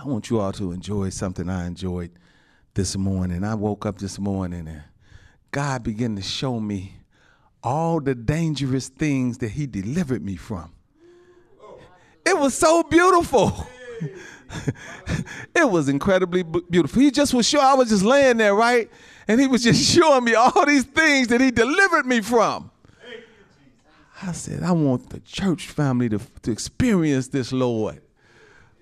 I want you all to enjoy something I enjoyed this morning. I woke up this morning and God began to show me all the dangerous things that He delivered me from. It was so beautiful. it was incredibly beautiful. He just was sure I was just laying there, right? And he was just showing me all these things that he delivered me from. I said, I want the church family to, to experience this, Lord.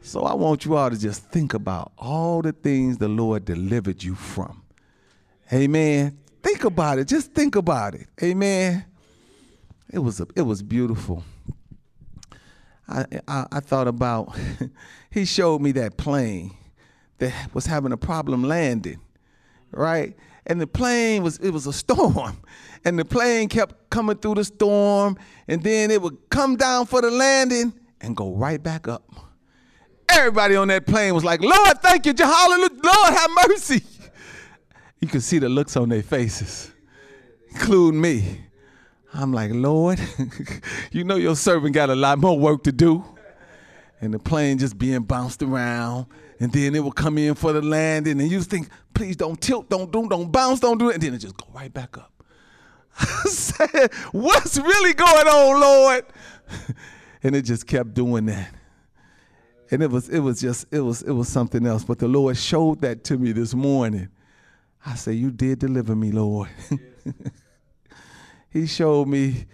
So I want you all to just think about all the things the Lord delivered you from. Amen. Think about it. Just think about it. Amen. It was a, it was beautiful. I, I, I thought about he showed me that plane that was having a problem landing, right? And the plane was it was a storm, and the plane kept coming through the storm, and then it would come down for the landing and go right back up. Everybody on that plane was like, "Lord, thank you, Hallelujah, Lord, have mercy." You could see the looks on their faces, including me. I'm like, Lord, you know your servant got a lot more work to do. And the plane just being bounced around. And then it will come in for the landing. And you think, please don't tilt, don't do, don't bounce, don't do it. And then it just go right back up. I said, what's really going on, Lord? and it just kept doing that. And it was it was just it was it was something else. But the Lord showed that to me this morning. I said, You did deliver me, Lord. he showed me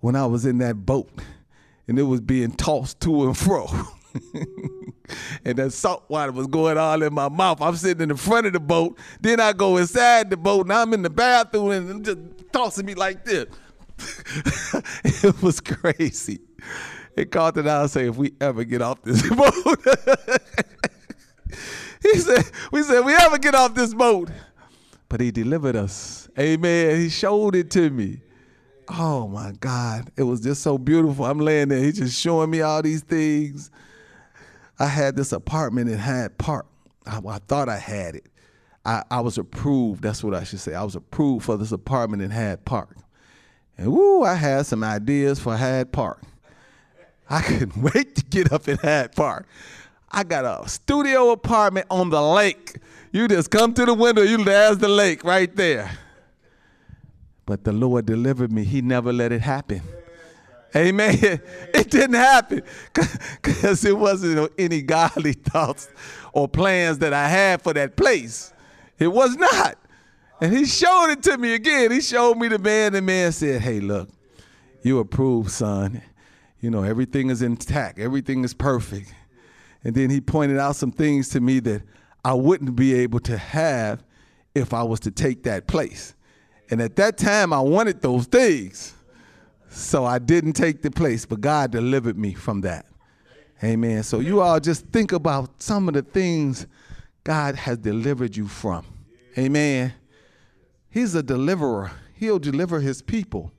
when I was in that boat and it was being tossed to and fro. and that salt water was going all in my mouth. I'm sitting in the front of the boat. Then I go inside the boat and I'm in the bathroom and just tossing me like this. it was crazy. It out and say, if we ever get off this boat. he said, we said, we ever get off this boat. But he delivered us. Amen. He showed it to me. Oh my God. It was just so beautiful. I'm laying there. He's just showing me all these things. I had this apartment in Hyde Park. I, I thought I had it. I, I, was approved. That's what I should say. I was approved for this apartment in Hyde Park. And woo, I had some ideas for Hyde Park. I couldn't wait to get up in Hyde Park. I got a studio apartment on the lake. You just come to the window, you there's the lake right there. But the Lord delivered me. He never let it happen. Amen. It didn't happen because it wasn't any godly thoughts or plans that I had for that place. It was not. And he showed it to me again. He showed me the man. The man said, Hey, look, you approved, son. You know, everything is intact, everything is perfect. And then he pointed out some things to me that I wouldn't be able to have if I was to take that place. And at that time, I wanted those things. So I didn't take the place, but God delivered me from that. Amen. So you all just think about some of the things God has delivered you from. Amen. He's a deliverer. He'll deliver his people.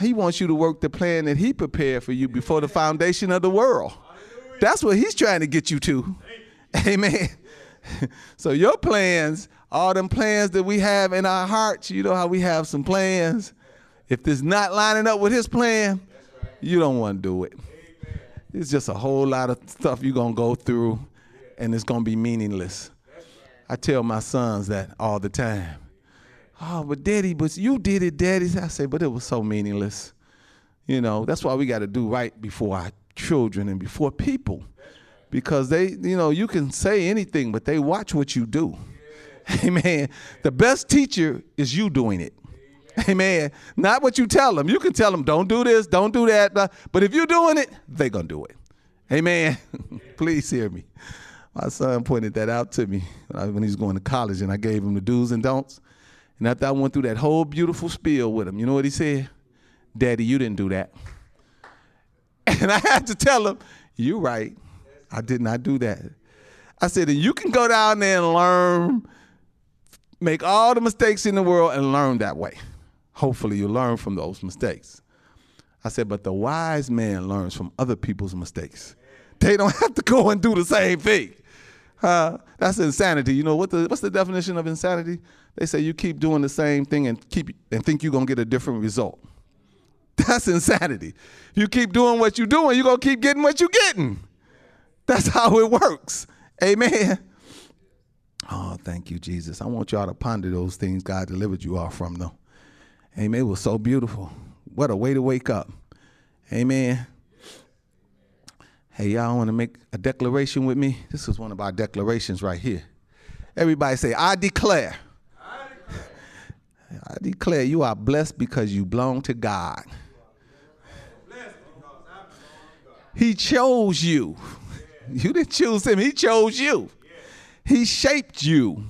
He wants you to work the plan that he prepared for you before the foundation of the world. That's what he's trying to get you to. Amen. so your plans all them plans that we have in our hearts, you know how we have some plans. If it's not lining up with his plan, you don't want to do it. It's just a whole lot of stuff you're going to go through, and it's going to be meaningless. I tell my sons that all the time. Oh, but daddy, but you did it, daddy. I say, but it was so meaningless. You know, that's why we got to do right before our children and before people. Because they, you know, you can say anything, but they watch what you do. Amen. The best teacher is you doing it. Amen. Not what you tell them. You can tell them, don't do this, don't do that. But if you're doing it, they're going to do it. Amen. Please hear me. My son pointed that out to me when he was going to college, and I gave him the do's and don'ts. And after I went through that whole beautiful spiel with him, you know what he said? Daddy, you didn't do that. And I had to tell him, You're right. I did not do that. I said, and you can go down there and learn make all the mistakes in the world and learn that way. Hopefully, you learn from those mistakes. I said, but the wise man learns from other people's mistakes. They don't have to go and do the same thing. Uh, that's insanity. You know what the, what's the definition of insanity? They say you keep doing the same thing and keep and think you're gonna get a different result. That's insanity. You keep doing what you're doing, you're gonna keep getting what you're getting. That's how it works. Amen. Oh, thank you, Jesus. I want y'all to ponder those things God delivered you all from, though. Amen. It was so beautiful. What a way to wake up. Amen. Hey, y'all want to make a declaration with me? This is one of our declarations right here. Everybody say, I declare. I declare, I declare you are blessed because you belong to God. He chose you. You didn't choose him, he chose you. He shaped you.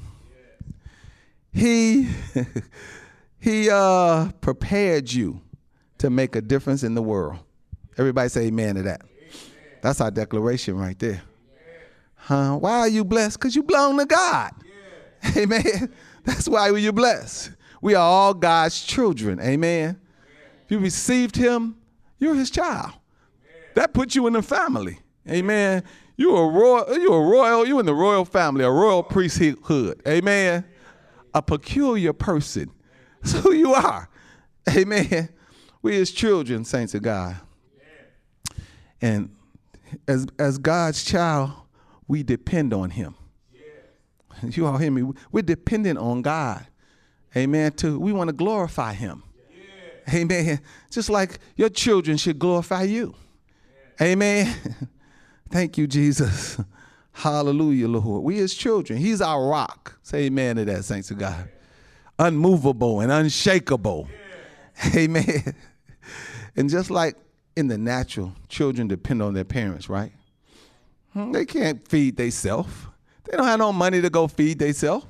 He he uh prepared you to make a difference in the world. Everybody say amen to that. That's our declaration right there. Huh? Why are you blessed? Because you belong to God. Amen. That's why you're blessed. We are all God's children. Amen. If you received him, you're his child. That puts you in the family. Amen. You are a royal, you are royal, you in the royal family, a royal priesthood. Amen. A peculiar person. That's who you are. Amen. We as children, saints of God. And as as God's child, we depend on him. You all hear me? We're dependent on God. Amen. To we want to glorify him. Amen. Just like your children should glorify you. Amen. Thank you, Jesus. Hallelujah, Lord. We as children, He's our rock. Say amen to that, saints of God. Unmovable and unshakable. Amen. And just like in the natural, children depend on their parents, right? Hmm, they can't feed themselves. They don't have no money to go feed themselves.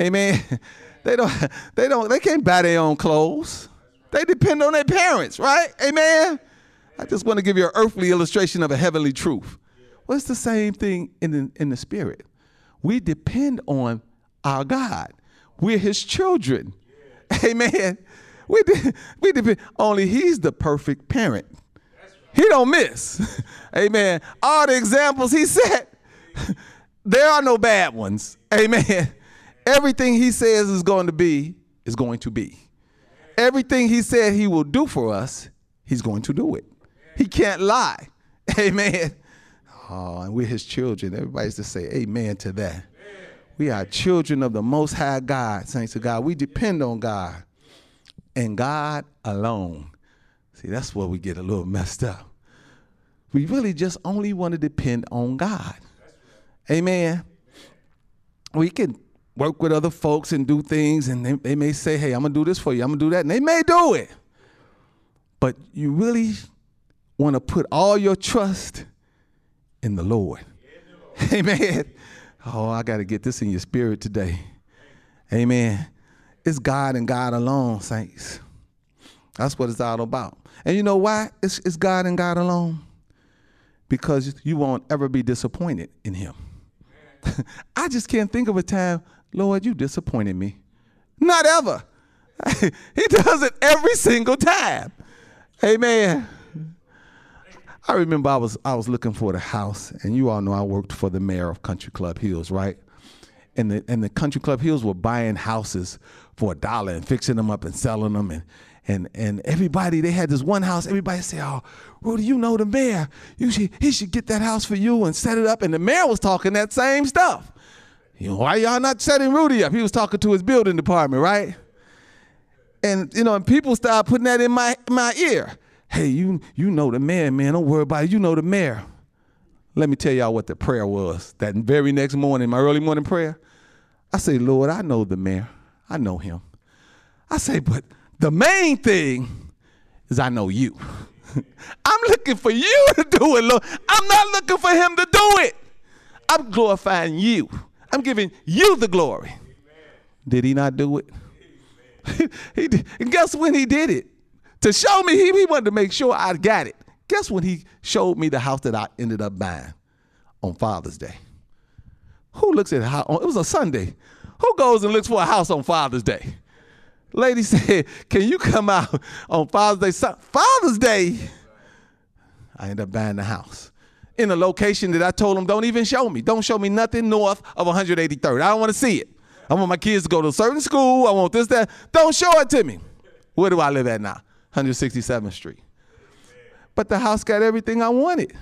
Amen. They don't they don't they can't buy their own clothes. They depend on their parents, right? Amen. I just want to give you an earthly illustration of a heavenly truth. Well, it's the same thing in the, in the spirit. We depend on our God. We're his children. Amen. We, de- we depend, only he's the perfect parent. He don't miss. Amen. All the examples he set, there are no bad ones. Amen. Everything he says is going to be, is going to be. Everything he said he will do for us, he's going to do it. He can't lie. Amen. Oh, and we're his children. Everybody's to say amen to that. We are children of the Most High God, saints of God. We depend on God and God alone. See, that's where we get a little messed up. We really just only want to depend on God. Amen. We can work with other folks and do things, and they, they may say, hey, I'm going to do this for you, I'm going to do that, and they may do it. But you really want to put all your trust in the Lord. Amen. Oh, I got to get this in your spirit today. Amen. It's God and God alone, saints. That's what it's all about. And you know why it's, it's God and God alone? Because you won't ever be disappointed in Him. I just can't think of a time, Lord, you disappointed me. Not ever. he does it every single time. Amen. I remember I was I was looking for the house, and you all know I worked for the mayor of Country Club Hills, right? And the and the Country Club Hills were buying houses for a dollar and fixing them up and selling them, and and and everybody they had this one house. Everybody said, "Oh, Rudy, you know the mayor. You should he should get that house for you and set it up." And the mayor was talking that same stuff. You know, why y'all not setting Rudy up? He was talking to his building department, right? And you know, and people started putting that in my my ear hey, you, you know the mayor, man. Don't worry about it. You know the mayor. Let me tell y'all what the prayer was. That very next morning, my early morning prayer, I say, Lord, I know the mayor. I know him. I say, but the main thing is I know you. I'm looking for you to do it, Lord. I'm not looking for him to do it. I'm glorifying you. I'm giving you the glory. Amen. Did he not do it? he did. And guess when he did it? to show me he, he wanted to make sure I got it. Guess when he showed me the house that I ended up buying on Father's Day? Who looks at how oh, it was a Sunday? Who goes and looks for a house on Father's Day? Lady said, "Can you come out on Father's Day?" Father's Day. I ended up buying the house in a location that I told them don't even show me. Don't show me nothing north of 183rd. I don't want to see it. I want my kids to go to a certain school. I want this, that. Don't show it to me. Where do I live at now? 167th Street. But the house got everything I wanted.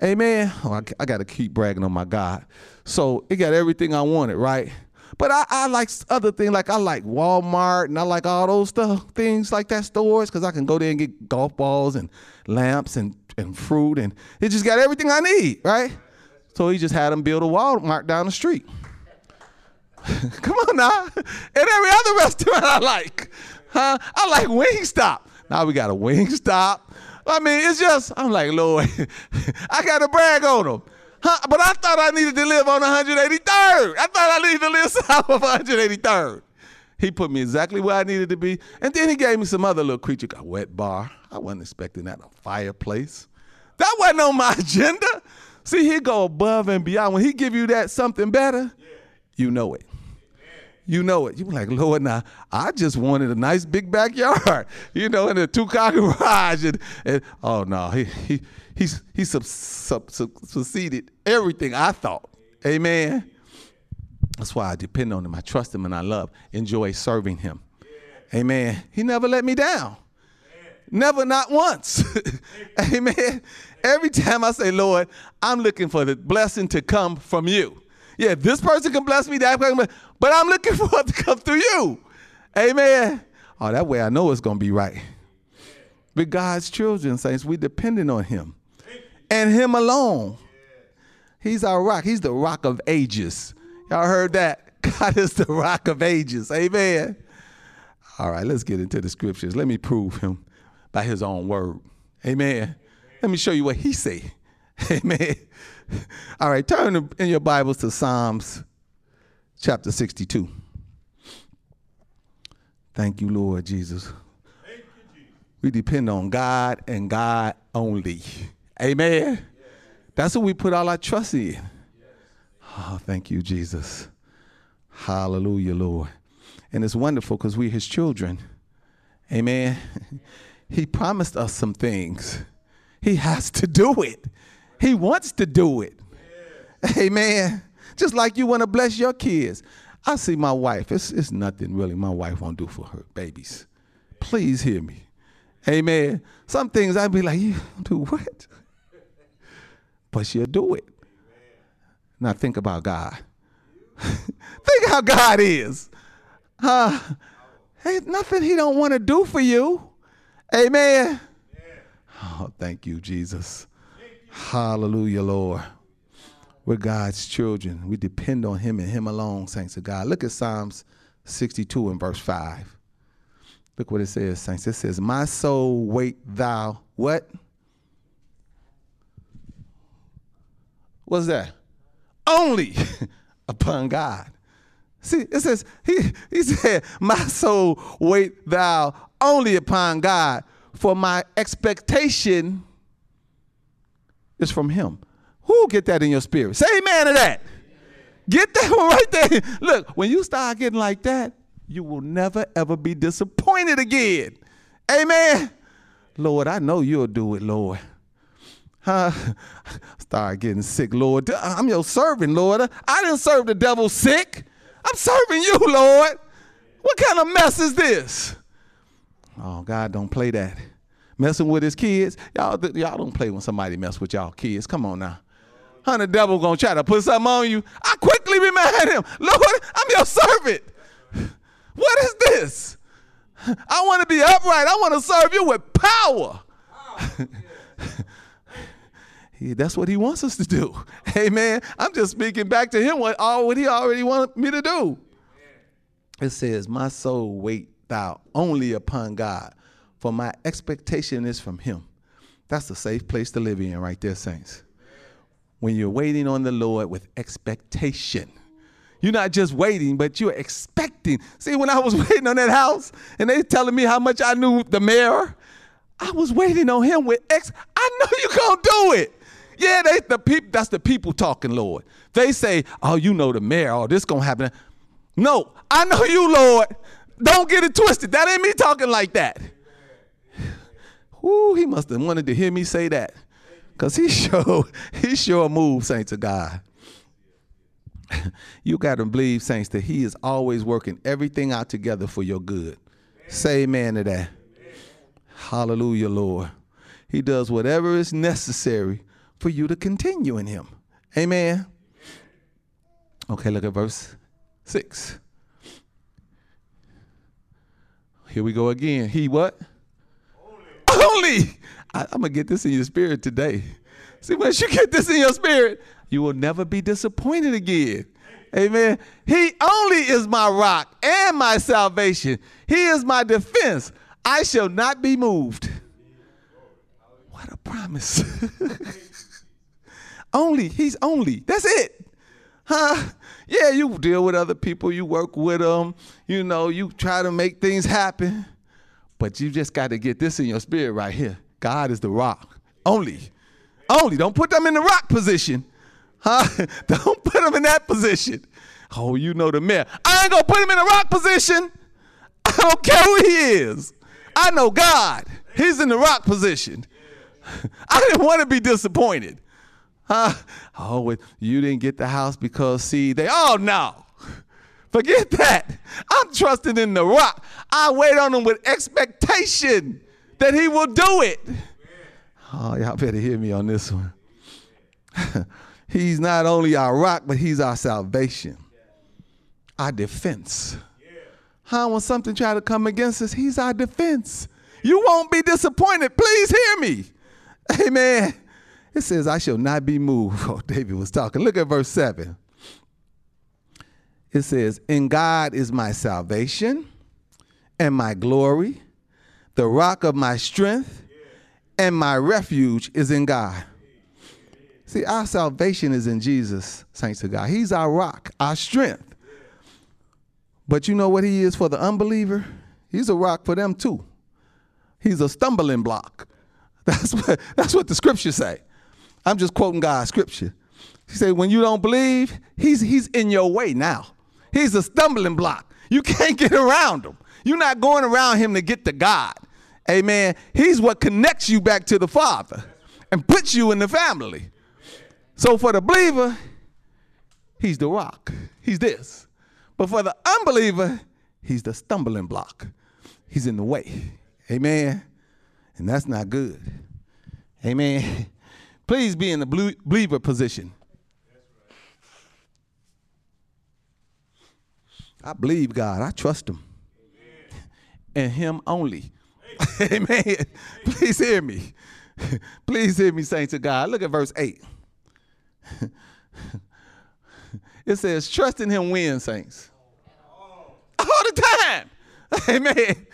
Amen. Oh, I, I got to keep bragging on my God. So it got everything I wanted, right? But I, I like other things, like I like Walmart and I like all those stuff, things like that stores, because I can go there and get golf balls and lamps and, and fruit, and it just got everything I need, right? So he just had them build a Walmart down the street. Come on now. And every other restaurant I like. Huh? I like Wingstop. Now we got a Wingstop. I mean, it's just, I'm like, Lord, I got to brag on them. Huh? But I thought I needed to live on 183rd. I thought I needed to live south of 183rd. He put me exactly where I needed to be. And then he gave me some other little creature, a wet bar. I wasn't expecting that, a fireplace. That wasn't on my agenda. See, he go above and beyond. When he give you that something better, you know it. You know it. You like, Lord, now I just wanted a nice big backyard, you know, in a two car garage. And, and, oh no, he he he's he sub, sub, sub, succeeded everything I thought. Amen. That's why I depend on him. I trust him and I love, enjoy serving him. Amen. He never let me down. Never, not once. Amen. Every time I say, Lord, I'm looking for the blessing to come from you. Yeah, this person can bless me, that person, but I'm looking for it to come through you. Amen. Oh, that way I know it's going to be right. But God's children, saints, we depending on him and him alone. He's our rock. He's the rock of ages. Y'all heard that? God is the rock of ages. Amen. All right, let's get into the scriptures. Let me prove him by his own word. Amen. Let me show you what he say. Amen. All right, turn in your Bibles to Psalms chapter 62. Thank you, Lord Jesus. We depend on God and God only. Amen. Yes. That's what we put all our trust in. Yes. Oh, thank you, Jesus. Hallelujah, Lord. And it's wonderful because we're his children. Amen. He promised us some things. He has to do it. He wants to do it. Amen. Just like you want to bless your kids. I see my wife. It's, it's nothing really my wife won't do for her babies. Please hear me. Amen. Some things I'd be like, you do what? But she'll do it. Now think about God. think how God is. Huh? ain't nothing he don't want to do for you. Amen. Oh, thank you, Jesus. Hallelujah, Lord. We're God's children. We depend on Him and Him alone, saints of God. Look at Psalms 62 and verse 5. Look what it says, saints. It says, My soul, wait thou, what? What's that? Only upon God. See, it says, he, he said, My soul, wait thou only upon God, for my expectation is from him. Who get that in your spirit? Say amen to that. Get that one right there. Look, when you start getting like that, you will never ever be disappointed again. Amen. Lord, I know you'll do it, Lord. Huh? Start getting sick, Lord. I'm your servant, Lord. I didn't serve the devil sick. I'm serving you, Lord. What kind of mess is this? Oh, God don't play that messing with his kids. Y'all, y'all don't play when somebody mess with y'all kids. Come on now. The devil gonna try to put something on you? I quickly remind him, Lord, I'm your servant. What is this? I want to be upright. I want to serve you with power. that's what he wants us to do. Hey Amen. I'm just speaking back to him what all what he already wanted me to do. It says, My soul wait thou only upon God for my expectation is from him. That's a safe place to live in right there, saints. When you're waiting on the Lord with expectation. You're not just waiting, but you're expecting. See, when I was waiting on that house and they telling me how much I knew the mayor, I was waiting on him with ex. I know you're gonna do it. Yeah, they the people. That's the people talking, Lord. They say, "Oh, you know the mayor. Oh, this gonna happen." No, I know you, Lord. Don't get it twisted. That ain't me talking like that. Ooh, he must have wanted to hear me say that. Because he sure, he sure moved, saints of God. you got to believe, saints, that he is always working everything out together for your good. Amen. Say amen to that. Amen. Hallelujah, Lord. He does whatever is necessary for you to continue in him. Amen. Okay, look at verse 6. Here we go again. He what? Only. I, going to get this in your spirit today. See, once you get this in your spirit, you will never be disappointed again. Amen. He only is my rock and my salvation. He is my defense. I shall not be moved. What a promise. only. He's only. That's it. Huh? Yeah, you deal with other people, you work with them, you know, you try to make things happen. But you just got to get this in your spirit right here. God is the rock. Only. Only. Don't put them in the rock position. Huh? Don't put them in that position. Oh, you know the man. I ain't gonna put him in the rock position. I don't care who he is. I know God. He's in the rock position. I didn't want to be disappointed. Huh? Oh, you didn't get the house because see they. Oh no, forget that. I'm trusting in the rock. I wait on him with expectation that he will do it. Oh, y'all better hear me on this one. he's not only our rock, but he's our salvation, our defense. How when something try to come against us, he's our defense. You won't be disappointed. Please hear me. Amen. It says, I shall not be moved. Oh, David was talking. Look at verse 7. It says, In God is my salvation and my glory, the rock of my strength, and my refuge is in God. See, our salvation is in Jesus, saints of God. He's our rock, our strength. But you know what he is for the unbeliever? He's a rock for them too. He's a stumbling block. That's what, that's what the scriptures say. I'm just quoting God's scripture. He said, when you don't believe, he's, he's in your way now. He's a stumbling block. You can't get around him. You're not going around him to get to God. Amen. He's what connects you back to the Father and puts you in the family. So for the believer, he's the rock. He's this. But for the unbeliever, he's the stumbling block. He's in the way. Amen. And that's not good. Amen. Please be in the believer position. I believe God. I trust Him. And Him only. Amen. Please hear me. Please hear me, saying to God. Look at verse 8. It says, trust in Him when, saints? All the time. Amen.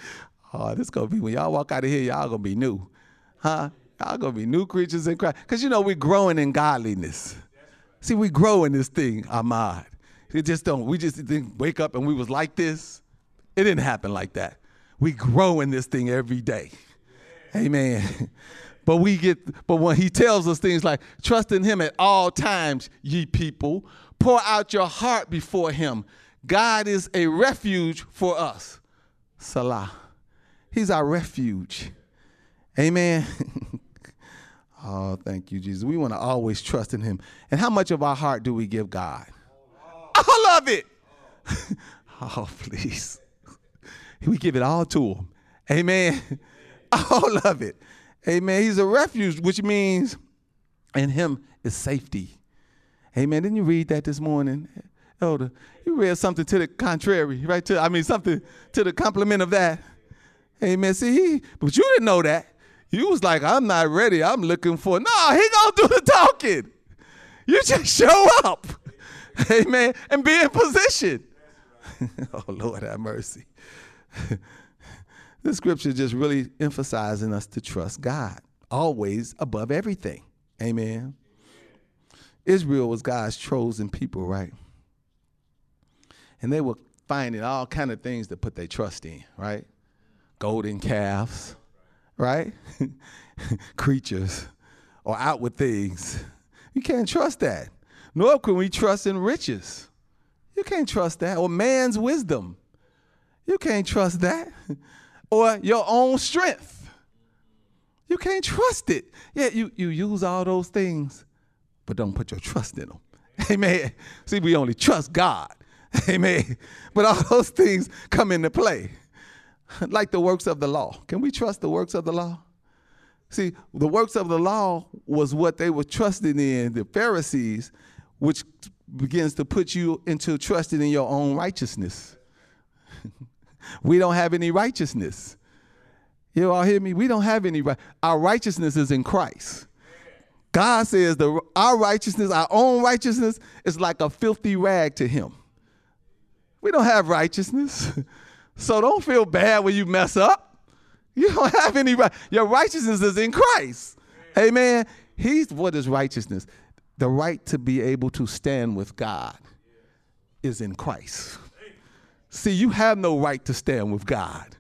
Oh, this gonna be when y'all walk out of here, y'all gonna be new. Huh? Y'all gonna be new creatures in Christ. Because you know we're growing in godliness. See, we grow in this thing, Ahmad. It just don't, we just didn't wake up and we was like this. It didn't happen like that. We grow in this thing every day. Amen. But we get, but when he tells us things like, trust in him at all times, ye people, pour out your heart before him. God is a refuge for us. Selah. He's our refuge. Amen. oh, thank you, Jesus. We want to always trust in Him. And how much of our heart do we give God? All of it. oh, please. We give it all to Him. Amen. All of it. Amen. He's a refuge, which means in Him is safety. Amen. Didn't you read that this morning? Elder, you read something to the contrary, right? To I mean something to the complement of that. Amen. See, he, but you didn't know that. You was like, I'm not ready. I'm looking for. No, he gonna do the talking. You just show up. Amen. And be in position. oh Lord have mercy. this scripture just really emphasizing us to trust God always above everything. Amen. Israel was God's chosen people, right? And they were finding all kind of things to put their trust in, right? golden calves, right? Creatures or outward things. You can't trust that. Nor can we trust in riches. You can't trust that. Or man's wisdom. You can't trust that. or your own strength. You can't trust it. Yeah, you, you use all those things, but don't put your trust in them. Amen. See, we only trust God. Amen. But all those things come into play. like the works of the law. Can we trust the works of the law? See, the works of the law was what they were trusting in, the Pharisees, which begins to put you into trusting in your own righteousness. we don't have any righteousness. You all hear me? We don't have any right. Our righteousness is in Christ. God says the our righteousness, our own righteousness, is like a filthy rag to him. We don't have righteousness. So don't feel bad when you mess up. You don't have any right. Your righteousness is in Christ. Amen. He's what is righteousness? The right to be able to stand with God is in Christ. See, you have no right to stand with God.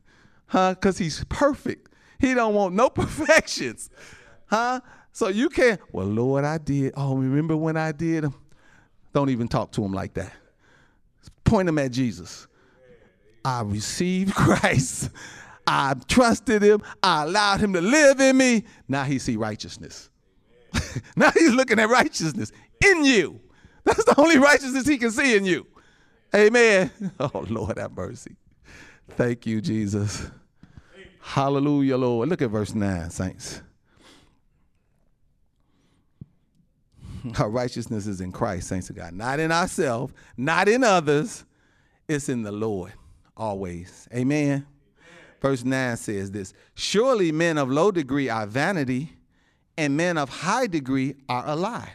Huh? Because he's perfect. He don't want no perfections. Huh? So you can't, well, Lord, I did. Oh, remember when I did? Don't even talk to him like that. Point him at Jesus. I received Christ. I trusted him. I allowed him to live in me. Now he see righteousness. now he's looking at righteousness in you. That's the only righteousness he can see in you. Amen. Oh, Lord, have mercy. Thank you, Jesus. Hallelujah, Lord. Look at verse 9, saints. Our righteousness is in Christ, saints of God. Not in ourselves, not in others. It's in the Lord always. Amen. Verse 9 says this Surely men of low degree are vanity, and men of high degree are a lie.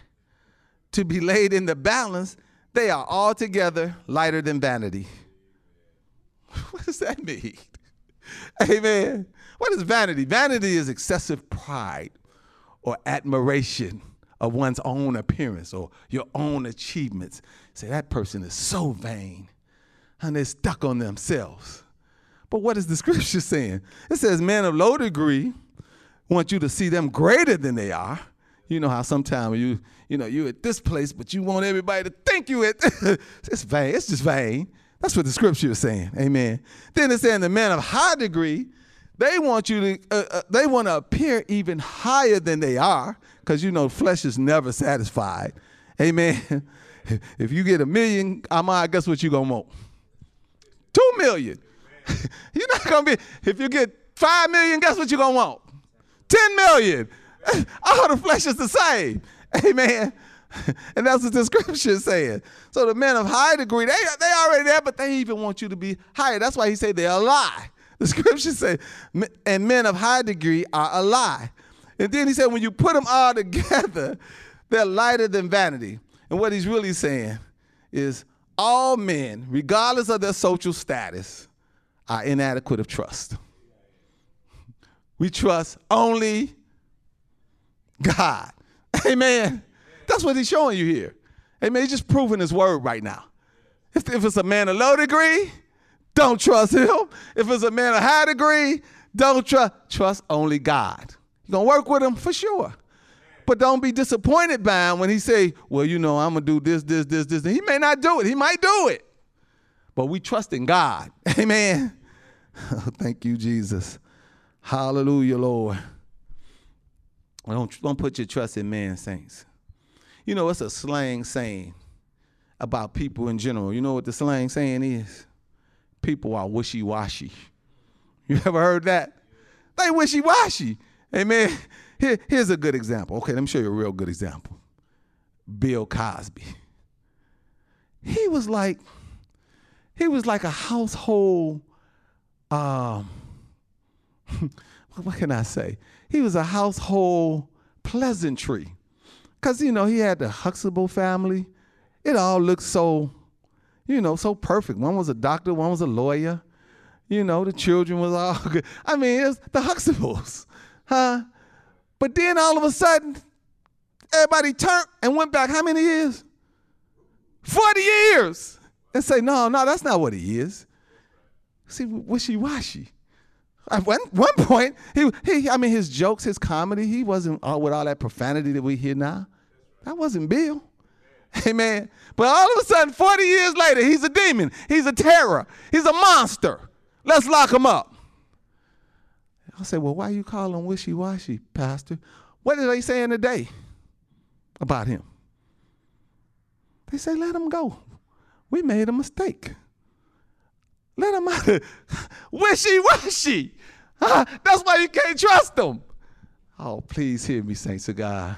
To be laid in the balance, they are altogether lighter than vanity. What does that mean? Amen. What is vanity? Vanity is excessive pride or admiration of one's own appearance or your own achievements. Say, that person is so vain and they're stuck on themselves. But what is the scripture saying? It says, men of low degree want you to see them greater than they are. You know how sometimes you, you know, you at this place, but you want everybody to think you at. it's vain. It's just vain. That's what the scripture is saying. Amen. Then it's saying the men of high degree, they want you to, uh, uh, they want to appear even higher than they are, because you know flesh is never satisfied. Amen. if you get a million, I'm I guess what you gonna want? Two million. you're not gonna be, if you get five million, guess what you're gonna want? Ten million. All the flesh is the same. Amen. And that's what the scripture is saying. So the men of high degree, they they already there, but they even want you to be higher. That's why he said they're a lie. The scripture say, and men of high degree are a lie. And then he said, when you put them all together, they're lighter than vanity. And what he's really saying is all men, regardless of their social status, are inadequate of trust. We trust only God. Amen. That's what he's showing you here. Amen. He's just proving his word right now. If, if it's a man of low degree, don't trust him. If it's a man of high degree, don't trust. Trust only God. You're gonna work with him for sure. But don't be disappointed by him when he say, well, you know, I'm to do this, this, this, this. He may not do it. He might do it. But we trust in God. Amen. Thank you, Jesus. Hallelujah, Lord. Don't, don't put your trust in man, saints. You know, it's a slang saying about people in general. You know what the slang saying is? People are wishy-washy. You ever heard that? They wishy-washy. Amen. Here, here's a good example. Okay, let me show you a real good example. Bill Cosby. He was like, he was like a household, um, what can I say? He was a household pleasantry. Because, you know, he had the Huxtable family. It all looked so, you know, so perfect. One was a doctor, one was a lawyer. You know, the children was all good. I mean, it was the Huxtables, huh? But then all of a sudden, everybody turned and went back how many years? 40 years. And say, no, no, that's not what he is. See, wishy-washy. At one, one point, he, he, I mean, his jokes, his comedy, he wasn't all, with all that profanity that we hear now. That wasn't Bill. Amen. But all of a sudden, 40 years later, he's a demon. He's a terror. He's a monster. Let's lock him up. I said, Well, why you call him wishy washy, Pastor? What are they saying today about him? They say, Let him go. We made a mistake. Let him out. wishy washy. Huh? That's why you can't trust him. Oh, please hear me, saints of God.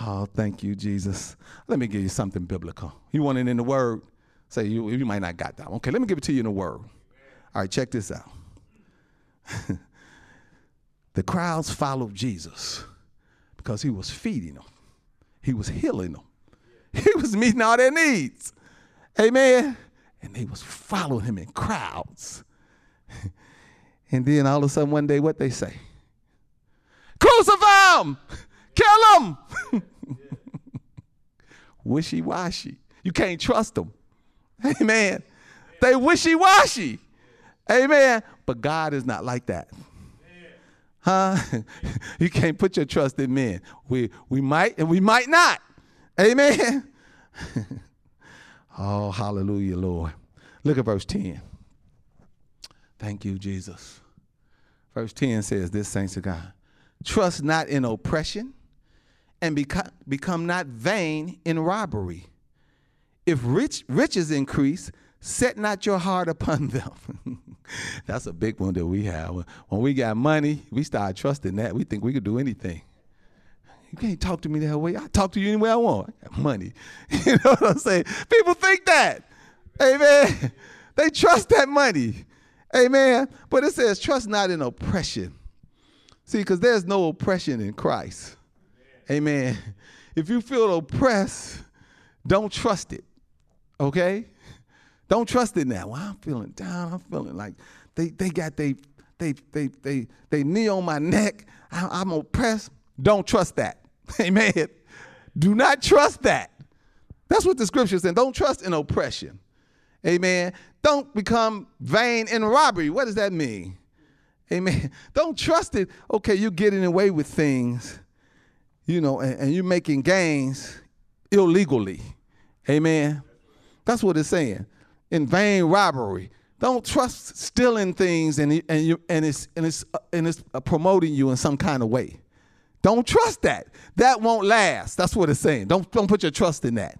Oh, thank you, Jesus. Let me give you something biblical. You want it in the Word? Say you, you might not got that. Okay, let me give it to you in the Word. All right, check this out. the crowds followed Jesus because he was feeding them, he was healing them, he was meeting all their needs. Amen. And they was following him in crowds. and then all of a sudden one day, what they say? Crucify him! Kill him! wishy washy. You can't trust them. Amen. They wishy washy. Amen. But God is not like that. Huh? you can't put your trust in men. We we might and we might not. Amen. Oh, hallelujah, Lord. Look at verse 10. Thank you, Jesus. Verse 10 says this, saints of God. Trust not in oppression, and become, become not vain in robbery. If rich, riches increase, set not your heart upon them. That's a big one that we have. When we got money, we start trusting that. We think we could do anything. You can't talk to me that way. I talk to you any way I want. I got money. You know what I'm saying? People think that. Amen. They trust that money. Amen. But it says, trust not in oppression. See, because there's no oppression in Christ. Amen. If you feel oppressed, don't trust it. Okay? Don't trust it now. Well, I'm feeling down. I'm feeling like they, they got they they they they they knee on my neck. I, I'm oppressed. Don't trust that. Amen. Do not trust that. That's what the scripture says. Don't trust in oppression. Amen. Don't become vain in robbery. What does that mean? Amen. Don't trust it. Okay, you're getting away with things, you know, and, and you're making gains illegally. Amen. That's what it's saying. In vain robbery. Don't trust stealing things and and you and it's and it's and it's uh, promoting you in some kind of way. Don't trust that. That won't last. That's what it's saying. Don't don't put your trust in that.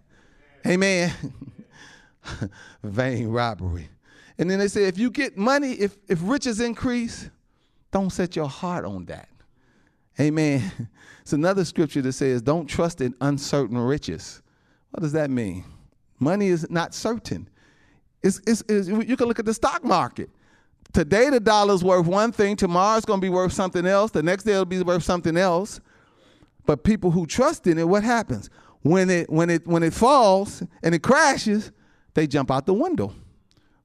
Amen. vain robbery. And then they say if you get money, if if riches increase, don't set your heart on that. Amen. It's another scripture that says, don't trust in uncertain riches. What does that mean? Money is not certain. It's, it's, it's, you can look at the stock market. Today the dollar's worth one thing, tomorrow it's going to be worth something else, the next day it'll be worth something else. But people who trust in it, what happens? When it when it when it falls and it crashes, they jump out the window.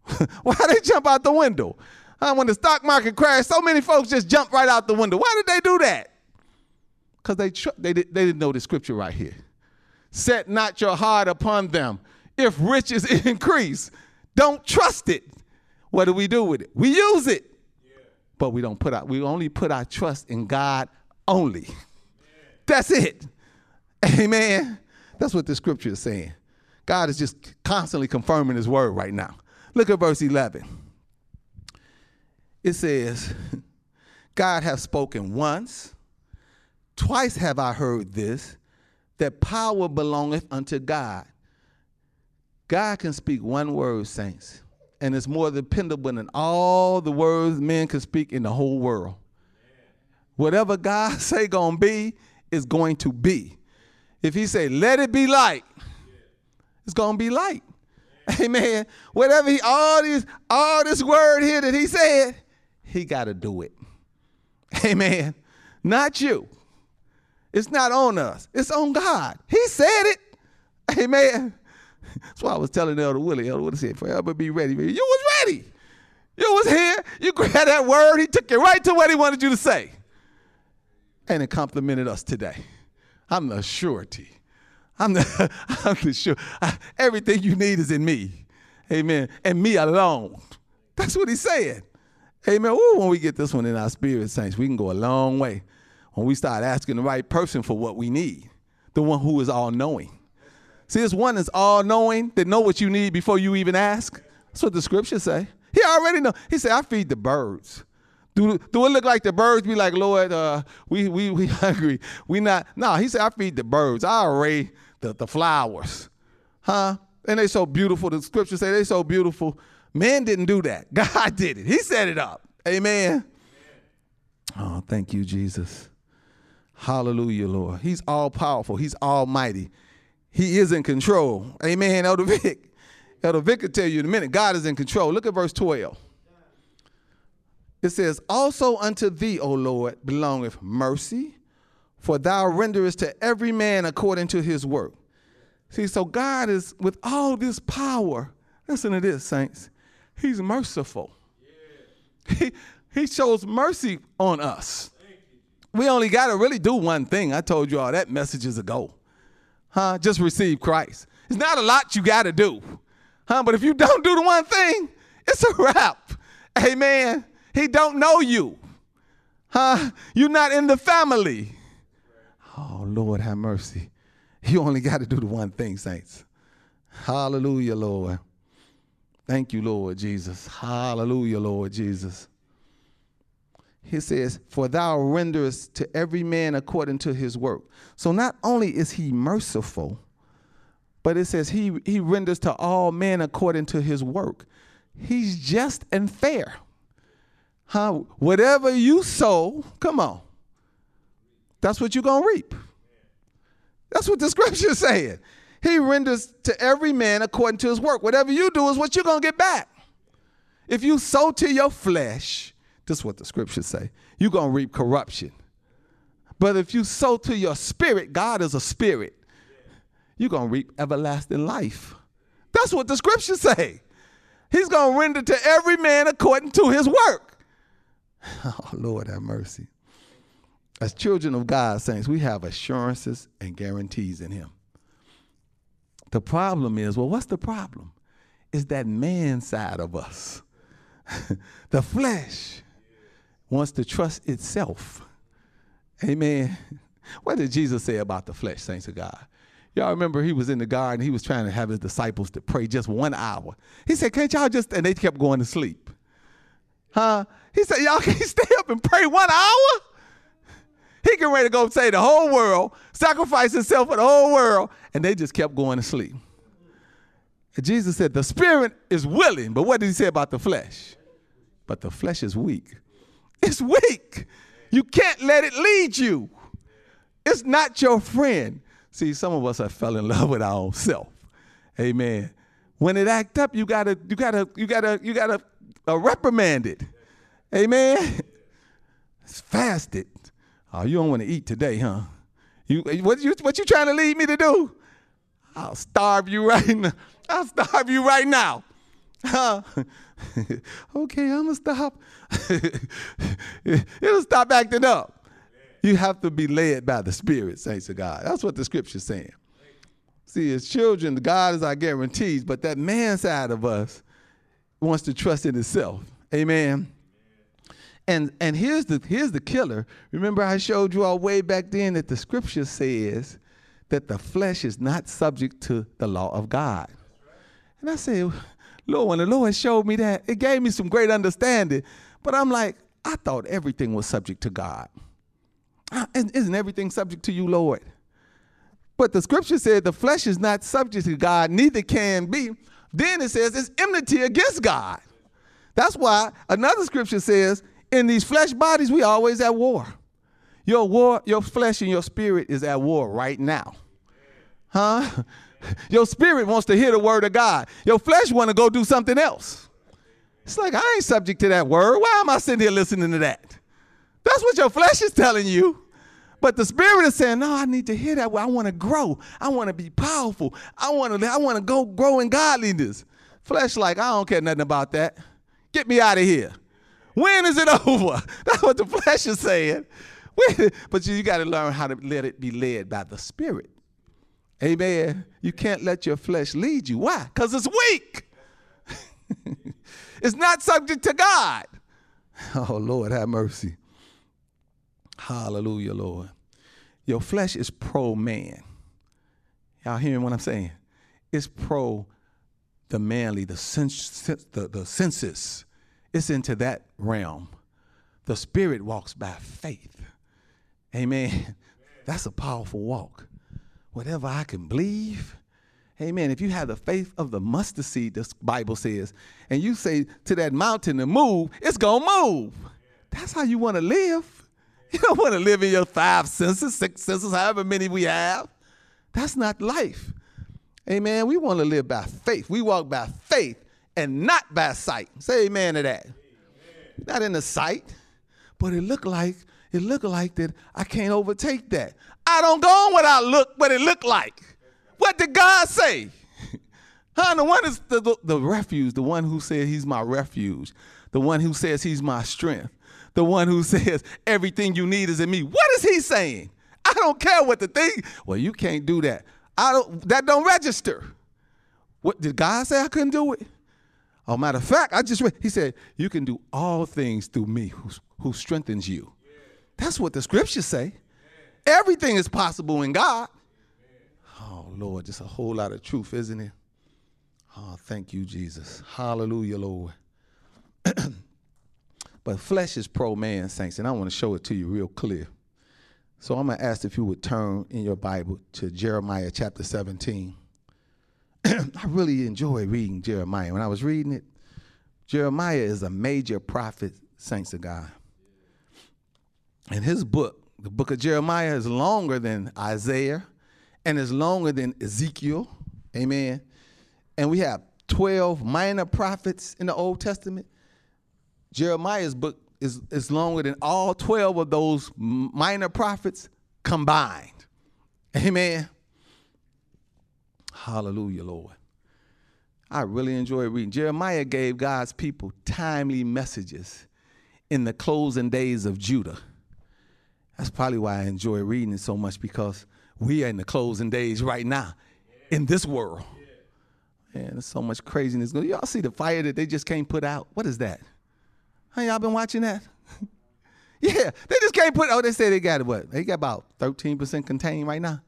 Why they jump out the window? Uh, when the stock market crashed, so many folks just jumped right out the window. Why did they do that? Because they, tr- they, they didn't know the scripture right here. Set not your heart upon them. If riches increase, don't trust it. What do we do with it? We use it. Yeah. But we don't put our, we only put our trust in God only. That's it. Amen. That's what the scripture is saying. God is just constantly confirming his word right now. Look at verse 11 it says, God hath spoken once, twice have I heard this, that power belongeth unto God. God can speak one word, saints, and it's more dependable than all the words men can speak in the whole world. Whatever God say gonna be is going to be. If he say, let it be light, it's gonna be light. Amen. Whatever he all these all this word here that he said, he got to do it. Amen. Not you. It's not on us. It's on God. He said it. Amen. That's why I was telling Elder Willie. Elder Willie said, forever be ready. You was ready. You was here. You grabbed that word. He took you right to what he wanted you to say. And it complimented us today. I'm the surety. I'm the, I'm the sure. everything you need is in me. Amen. And me alone. That's what he said. Amen. Ooh, when we get this one in our spirit, saints, we can go a long way when we start asking the right person for what we need, the one who is all knowing. See, this one is all knowing that know what you need before you even ask. That's what the scriptures say. He already know. He said, I feed the birds. Do, do it look like the birds be like, Lord, uh, we, we, we hungry. We not. No, he said, I feed the birds. I array the, the flowers. Huh? And they so beautiful. The scriptures say they so beautiful. Man didn't do that. God did it. He set it up. Amen. Oh, thank you, Jesus. Hallelujah, Lord. He's all powerful. He's almighty. He is in control. Amen. Elder Vic. Elder Vic will tell you in a minute. God is in control. Look at verse 12. It says, Also unto thee, O Lord, belongeth mercy, for thou renderest to every man according to his work. See, so God is with all this power. Listen to this, saints. He's merciful. Yeah. He, he shows mercy on us. We only got to really do one thing. I told you all that messages ago. Huh? Just receive Christ. It's not a lot you got to do. Huh? But if you don't do the one thing, it's a wrap. Amen. He don't know you. Huh? You're not in the family. Oh, Lord, have mercy. You only got to do the one thing, saints. Hallelujah, Lord. Thank you, Lord Jesus. Hallelujah, Lord Jesus. He says, For thou renderest to every man according to his work. So not only is he merciful, but it says he, he renders to all men according to his work. He's just and fair. Huh? Whatever you sow, come on. That's what you're going to reap. That's what the scripture is saying. He renders to every man according to his work. Whatever you do is what you're going to get back. If you sow to your flesh, this is what the scriptures say, you're going to reap corruption. But if you sow to your spirit, God is a spirit, you're going to reap everlasting life. That's what the scriptures say. He's going to render to every man according to his work. Oh, Lord, have mercy. As children of God, saints, we have assurances and guarantees in Him. The problem is, well, what's the problem? Is that man side of us. the flesh wants to trust itself. Amen. What did Jesus say about the flesh, saints of God? Y'all remember he was in the garden, he was trying to have his disciples to pray just one hour. He said, Can't y'all just, and they kept going to sleep. Huh? He said, Y'all can't stay up and pray one hour? He getting ready to go save the whole world, sacrifice himself for the whole world, and they just kept going to sleep. And Jesus said, The spirit is willing, but what did he say about the flesh? But the flesh is weak. It's weak. You can't let it lead you. It's not your friend. See, some of us have fell in love with our own self. Amen. When it act up, you gotta, you gotta, you gotta, you gotta uh, reprimand it. Amen. It's fasted. Oh, you don't want to eat today, huh? You what you what you trying to lead me to do? I'll starve you right now. I'll starve you right now. Okay, I'm gonna stop. It'll stop acting up. You have to be led by the Spirit, saints of God. That's what the scripture's saying. See, as children, God is our guarantees, but that man side of us wants to trust in itself. Amen. And and here's the here's the killer. Remember, I showed you all way back then that the scripture says that the flesh is not subject to the law of God. And I said, Lord, when the Lord showed me that, it gave me some great understanding. But I'm like, I thought everything was subject to God. Isn't everything subject to you, Lord? But the scripture said the flesh is not subject to God, neither can be. Then it says it's enmity against God. That's why another scripture says in these flesh bodies, we always at war. Your war, your flesh and your spirit is at war right now. Huh? Your spirit wants to hear the word of God. Your flesh want to go do something else. It's like I ain't subject to that word. Why am I sitting here listening to that? That's what your flesh is telling you. But the spirit is saying, "No, I need to hear that. I want to grow. I want to be powerful. I want to. I want to go grow in godliness." Flesh, like I don't care nothing about that. Get me out of here. When is it over? That's what the flesh is saying. But you, got to learn how to let it be led by the Spirit. Amen. You can't let your flesh lead you. Why? Because it's weak. it's not subject to God. Oh, Lord, have mercy. Hallelujah, Lord. Your flesh is pro man. Y'all hearing what I'm saying? It's pro the manly, the, sens- the, the senses it's into that realm. The spirit walks by faith. Amen. That's a powerful walk. Whatever I can believe. Amen. If you have the faith of the mustard seed, the Bible says, and you say to that mountain to move, it's going to move. That's how you want to live. You don't want to live in your five senses, six senses, however many we have. That's not life. Amen. We want to live by faith. We walk by faith and not by sight. Say amen to that. Amen. Not in the sight, but it looked like it looked like that I can't overtake that. I don't go on what I look, what it looked like. What did God say? Huh? The one is the, the, the refuge, the one who said he's my refuge, the one who says he's my strength, the one who says everything you need is in me. What is he saying? I don't care what the thing. Well, you can't do that. I don't. That don't register. What did God say? I couldn't do it. Oh, matter of fact, I just read. He said, "You can do all things through me, who who strengthens you." That's what the scriptures say. Everything is possible in God. Oh Lord, just a whole lot of truth, isn't it? Oh, thank you, Jesus. Hallelujah, Lord. but flesh is pro man, saints, and I want to show it to you real clear. So I'm going to ask if you would turn in your Bible to Jeremiah chapter 17. I really enjoy reading Jeremiah. When I was reading it, Jeremiah is a major prophet, saints of God. And his book, the book of Jeremiah, is longer than Isaiah and is longer than Ezekiel. Amen. And we have 12 minor prophets in the Old Testament. Jeremiah's book is, is longer than all 12 of those minor prophets combined. Amen. Hallelujah, Lord. I really enjoy reading. Jeremiah gave God's people timely messages in the closing days of Judah. That's probably why I enjoy reading it so much because we are in the closing days right now in this world. Man, there's so much craziness. Y'all see the fire that they just can't put out? What is that? Hey, y'all been watching that? yeah, they just can't put. Oh, they say they got what? They got about thirteen percent contained right now.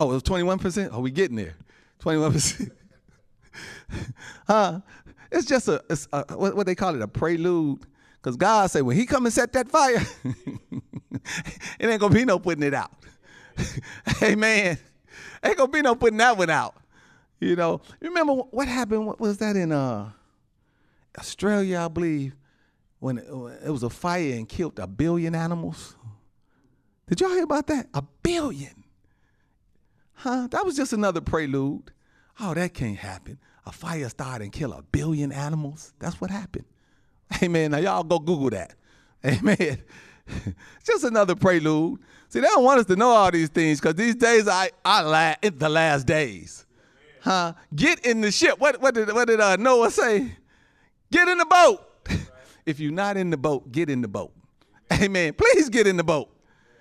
Oh, it was twenty one percent. Oh, we getting there. Twenty one percent. Huh? It's just a, it's a what, what, they call it a prelude. Because God said when He come and set that fire, it ain't gonna be no putting it out. Amen. Ain't gonna be no putting that one out. You know. Remember what happened? What was that in uh Australia, I believe, when it, was a fire and killed a billion animals. Did y'all hear about that? A billion. Huh? That was just another prelude. Oh, that can't happen. A fire started and kill a billion animals. That's what happened. Amen. Now y'all go Google that. Amen. just another prelude. See, they don't want us to know all these things because these days I I la- the last days. Huh? Get in the ship. What what did what did uh, Noah say? Get in the boat. if you're not in the boat, get in the boat. Amen. Please get in the boat.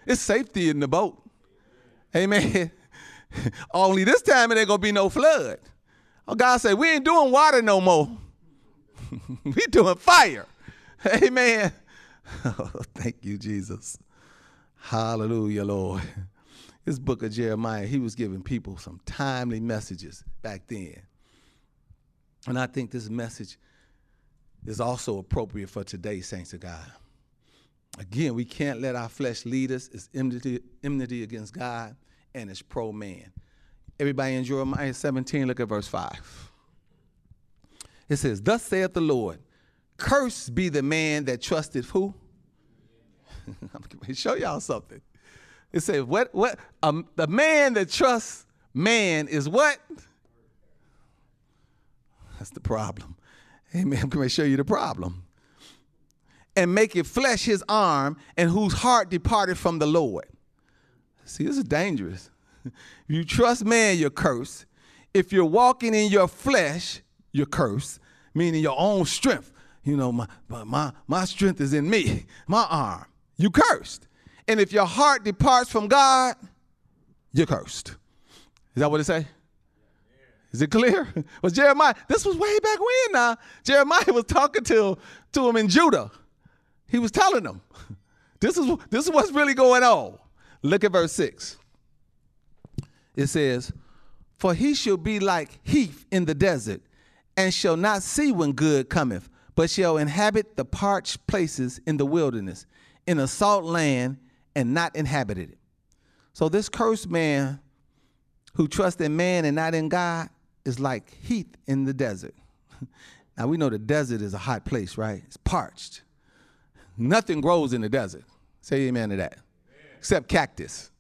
It's safety in the boat. Amen. Only this time it ain't gonna be no flood. Oh, God said, we ain't doing water no more. we doing fire. Amen. Thank you, Jesus. Hallelujah, Lord. This book of Jeremiah, he was giving people some timely messages back then. And I think this message is also appropriate for today, saints of God. Again, we can't let our flesh lead us. It's enmity, enmity against God and it's pro man. Everybody in Jeremiah 17, look at verse 5. It says, Thus saith the Lord, Cursed be the man that trusted who? I'm to show y'all something. It says, What? What? Um, the man that trusts man is what? That's the problem. Amen. I'm to show you the problem. And make it flesh his arm, and whose heart departed from the Lord. See, this is dangerous. if you trust man, you're cursed. If you're walking in your flesh, you're cursed, meaning your own strength. You know, my, my, my strength is in me, my arm. You cursed. And if your heart departs from God, you're cursed. Is that what it say? Is it clear? Was Jeremiah, this was way back when now. Jeremiah was talking to, to him in Judah. He was telling them, this is, this is what's really going on. Look at verse 6. It says, For he shall be like heath in the desert, and shall not see when good cometh, but shall inhabit the parched places in the wilderness, in a salt land, and not inhabited it. So this cursed man who trusts in man and not in God is like heath in the desert. now we know the desert is a hot place, right? It's parched. Nothing grows in the desert. Say amen to that. Amen. Except cactus.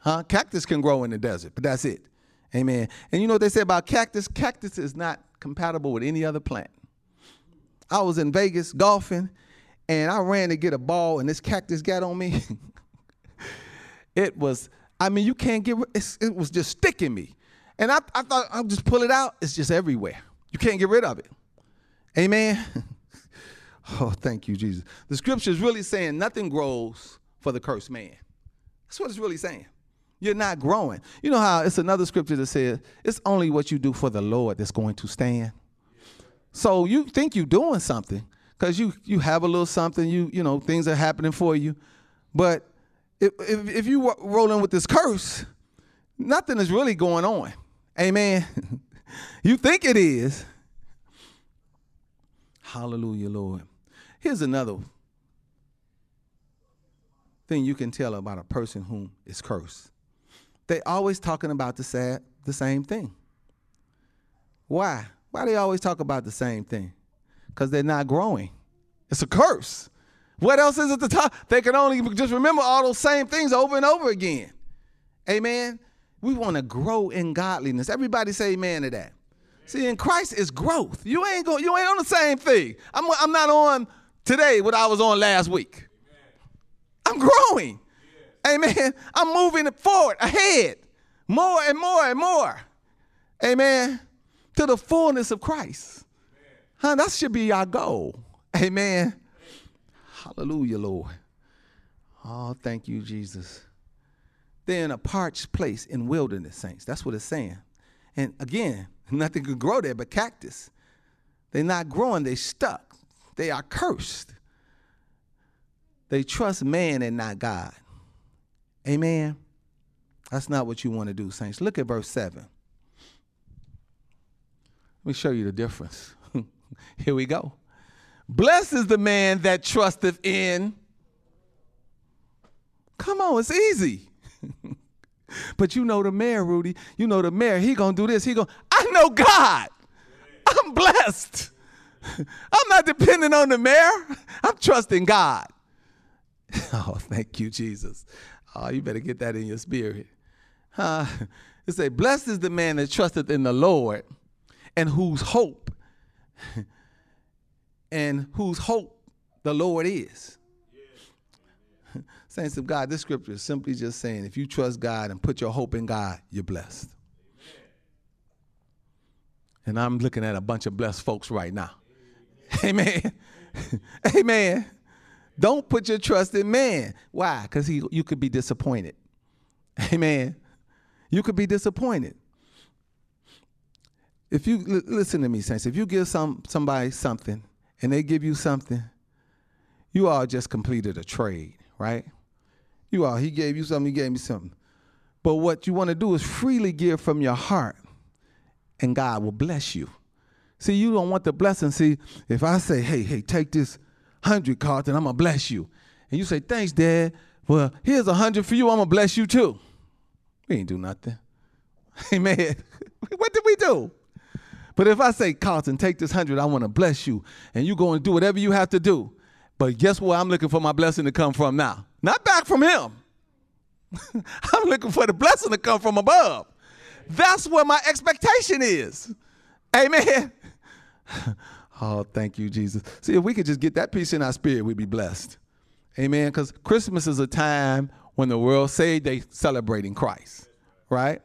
Huh? Cactus can grow in the desert, but that's it. Amen. And you know what they say about cactus? Cactus is not compatible with any other plant. I was in Vegas golfing and I ran to get a ball and this cactus got on me. it was, I mean, you can't get, it was just sticking me. And I, I thought I'll just pull it out. It's just everywhere. You can't get rid of it. Amen. oh, thank you, Jesus. The scripture is really saying nothing grows for the cursed man. That's what it's really saying. You're not growing. You know how it's another scripture that says it's only what you do for the Lord that's going to stand. So you think you're doing something because you you have a little something. You you know things are happening for you, but if if, if you rolling with this curse, nothing is really going on. Amen. you think it is. Hallelujah, Lord. Here's another thing you can tell about a person whom is cursed. They always talking about the sad, the same thing. Why? Why they always talk about the same thing? Because they're not growing. It's a curse. What else is at the top? They can only just remember all those same things over and over again. Amen. We want to grow in godliness. Everybody say amen to that. See, in Christ is growth. You ain't going, you ain't on the same thing. I'm, I'm not on today what I was on last week. I'm growing. Amen. I'm moving forward, ahead, more and more and more. Amen. To the fullness of Christ. Huh? That should be our goal. Amen. Hallelujah, Lord. Oh, thank you, Jesus. They're in a parched place in wilderness, saints. That's what it's saying. And again, nothing could grow there but cactus. They're not growing, They're stuck. They are cursed. They trust man and not God. Amen. That's not what you want to do, saints. Look at verse 7. Let me show you the difference. Here we go. Blessed is the man that trusteth in. Come on, it's easy. but you know the mayor, Rudy. You know the mayor. He gonna do this. He gonna. I know God. I'm blessed. I'm not depending on the mayor. I'm trusting God. Oh, thank you, Jesus. Oh, you better get that in your spirit. Huh? It say, Blessed is the man that trusteth in the Lord and whose hope, and whose hope the Lord is. Saints of God, this scripture is simply just saying if you trust God and put your hope in God, you're blessed. And I'm looking at a bunch of blessed folks right now. Amen. Amen. Don't put your trust in man. Why? Because you could be disappointed. Amen. You could be disappointed. If you listen to me, saints, if you give some somebody something and they give you something, you all just completed a trade, right? You all, he gave you something, he gave me something. But what you want to do is freely give from your heart, and God will bless you. See, you don't want the blessing. See, if I say, hey, hey, take this hundred cards and I'm gonna bless you. And you say, thanks, Dad. Well, here's a hundred for you. I'm gonna bless you too. We ain't do nothing. Amen. what did we do? But if I say, Carlton, take this hundred, I want to bless you, and you go and do whatever you have to do. But guess where I'm looking for my blessing to come from now? Not back from him. I'm looking for the blessing to come from above. That's where my expectation is. Amen. Oh, thank you, Jesus. See, if we could just get that peace in our spirit, we'd be blessed. Amen. Because Christmas is a time when the world say they celebrating Christ, right?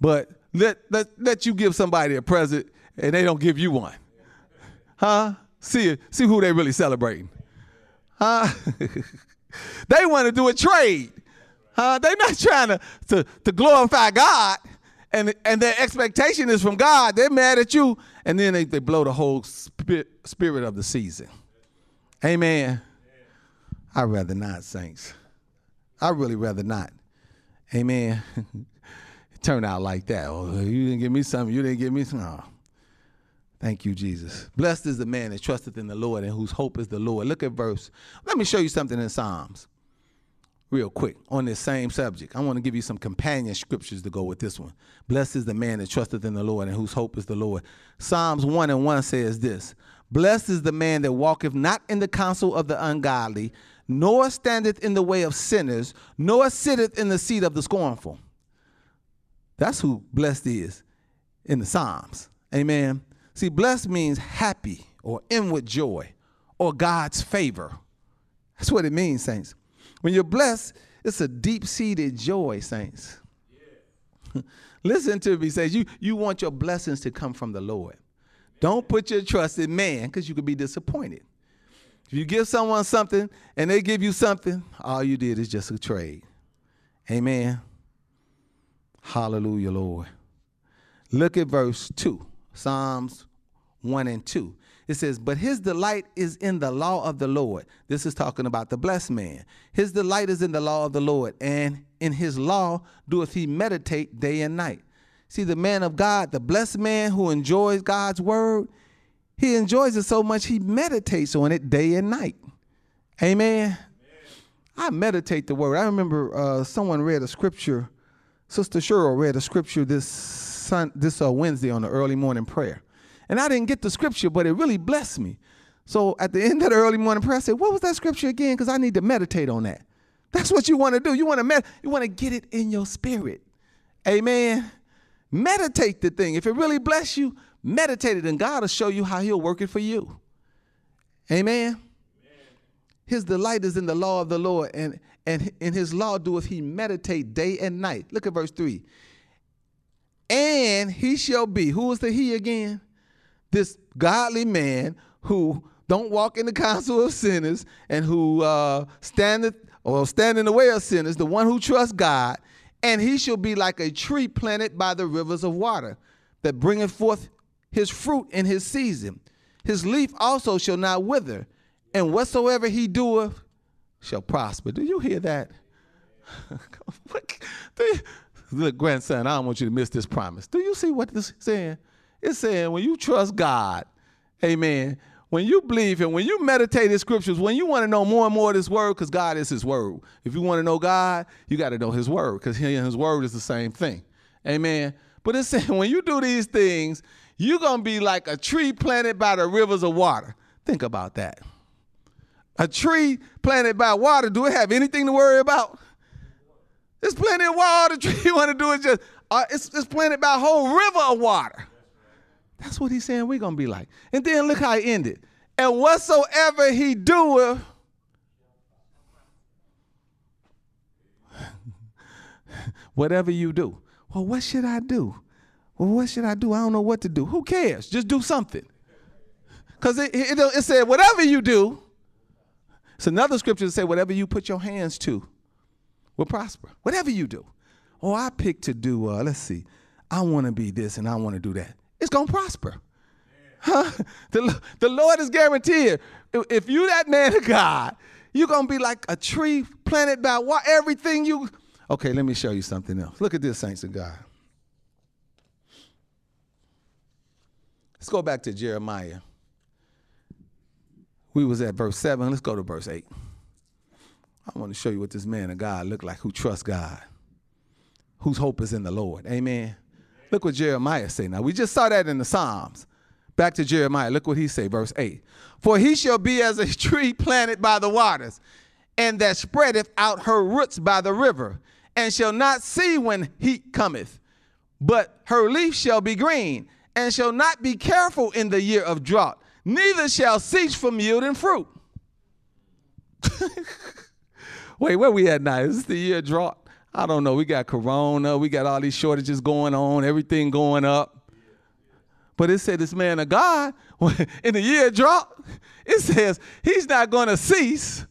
But let, let, let you give somebody a present and they don't give you one. Huh? See, see who they really celebrating. Huh? they want to do a trade. Huh? They're not trying to, to, to glorify God and, and their expectation is from God. They're mad at you and then they, they blow the whole spirit, spirit of the season. Amen. I'd rather not, saints. I'd really rather not. Amen. it turned out like that. Oh, you didn't give me something. You didn't give me something. Oh. Thank you, Jesus. Blessed is the man that trusteth in the Lord and whose hope is the Lord. Look at verse. Let me show you something in Psalms real quick on this same subject. I want to give you some companion scriptures to go with this one. Blessed is the man that trusteth in the Lord and whose hope is the Lord. Psalms 1 and 1 says this Blessed is the man that walketh not in the counsel of the ungodly, nor standeth in the way of sinners, nor sitteth in the seat of the scornful. That's who blessed is in the Psalms. Amen. See, blessed means happy or inward joy or God's favor. That's what it means, saints. When you're blessed, it's a deep seated joy, saints. Yeah. Listen to me, says you, you want your blessings to come from the Lord. Don't put your trust in man because you could be disappointed. If you give someone something and they give you something, all you did is just a trade. Amen. Hallelujah, Lord. Look at verse 2, Psalms 1 and 2. It says, But his delight is in the law of the Lord. This is talking about the blessed man. His delight is in the law of the Lord, and in his law doeth he meditate day and night. See, the man of God, the blessed man who enjoys God's word, he enjoys it so much he meditates on it day and night. Amen. Amen. I meditate the word. I remember uh, someone read a scripture. Sister Cheryl read a scripture this sun, this uh, Wednesday on the early morning prayer. And I didn't get the scripture, but it really blessed me. So at the end of the early morning prayer, I said, What was that scripture again? Because I need to meditate on that. That's what you want to do. You want to med- you want to get it in your spirit. Amen. Meditate the thing. If it really bless you, meditate it, and God will show you how He'll work it for you. Amen. His delight is in the law of the Lord, and, and in his law doeth he meditate day and night. Look at verse 3. And he shall be, who is the he again? this godly man who don't walk in the counsel of sinners and who uh, standeth or stand in the way of sinners, the one who trusts God, and he shall be like a tree planted by the rivers of water that bringeth forth his fruit in his season. His leaf also shall not wither, and whatsoever he doeth shall prosper. Do you hear that? Look, grandson, I don't want you to miss this promise. Do you see what this is saying? It's saying when you trust God, amen, when you believe Him, when you meditate in scriptures, when you want to know more and more of this word, because God is His word. If you want to know God, you got to know His word, because He and His word is the same thing. Amen. But it's saying when you do these things, you're going to be like a tree planted by the rivers of water. Think about that. A tree planted by water, do it have anything to worry about? There's plenty of water. The tree you want to do is just, uh, it's, it's planted by a whole river of water. That's what he's saying we're going to be like. And then look how he ended. And whatsoever he doeth, whatever you do. Well, what should I do? Well, what should I do? I don't know what to do. Who cares? Just do something. Because it, it, it, said, whatever you do, it's another scripture that say, whatever you put your hands to will prosper. Whatever you do. Oh, I pick to do, uh, let's see, I want to be this and I want to do that it's going to prosper. Huh? The, the Lord is guaranteed. If you that man of God, you're going to be like a tree planted by what everything you. Okay, let me show you something else. Look at this, saints of God. Let's go back to Jeremiah. We was at verse 7. Let's go to verse 8. I want to show you what this man of God looked like who trusts God, whose hope is in the Lord. Amen. Look what Jeremiah say. Now we just saw that in the Psalms. Back to Jeremiah. Look what he say, verse 8. For he shall be as a tree planted by the waters, and that spreadeth out her roots by the river, and shall not see when heat cometh. But her leaf shall be green, and shall not be careful in the year of drought, neither shall cease from yielding fruit. Wait, where we at now? Is this the year drought? I don't know. We got Corona. We got all these shortages going on. Everything going up. But it said this man of God, in the year drought, it says he's not going to cease.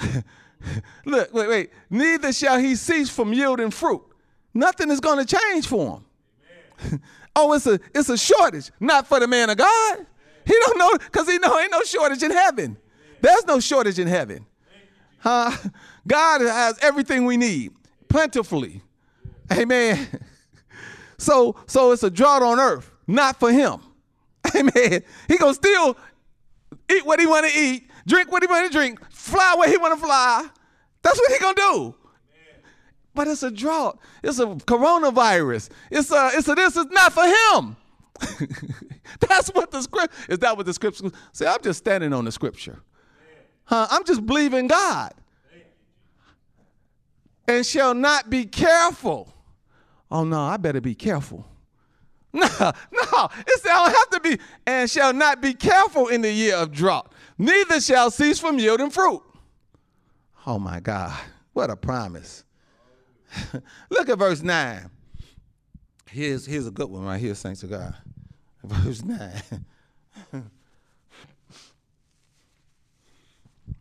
Look, wait, wait. Neither shall he cease from yielding fruit. Nothing is going to change for him. oh, it's a it's a shortage, not for the man of God. He don't know because he know ain't no shortage in heaven. There's no shortage in heaven. Huh? God has everything we need plentifully. Amen. So, so it's a drought on earth, not for him. Amen. He gonna still eat what he want to eat, drink what he want to drink, fly where he want to fly. That's what he gonna do. But it's a drought. It's a coronavirus. It's a it's a this. is not for him. That's what the script is. That what the scripture say? I'm just standing on the scripture. Huh? I'm just believing God. And shall not be careful. Oh no, I better be careful. No, no, it's, I don't have to be, and shall not be careful in the year of drought, neither shall cease from yielding fruit. Oh my God, what a promise. Look at verse 9. Here's, here's a good one right here, thanks to God. Verse 9.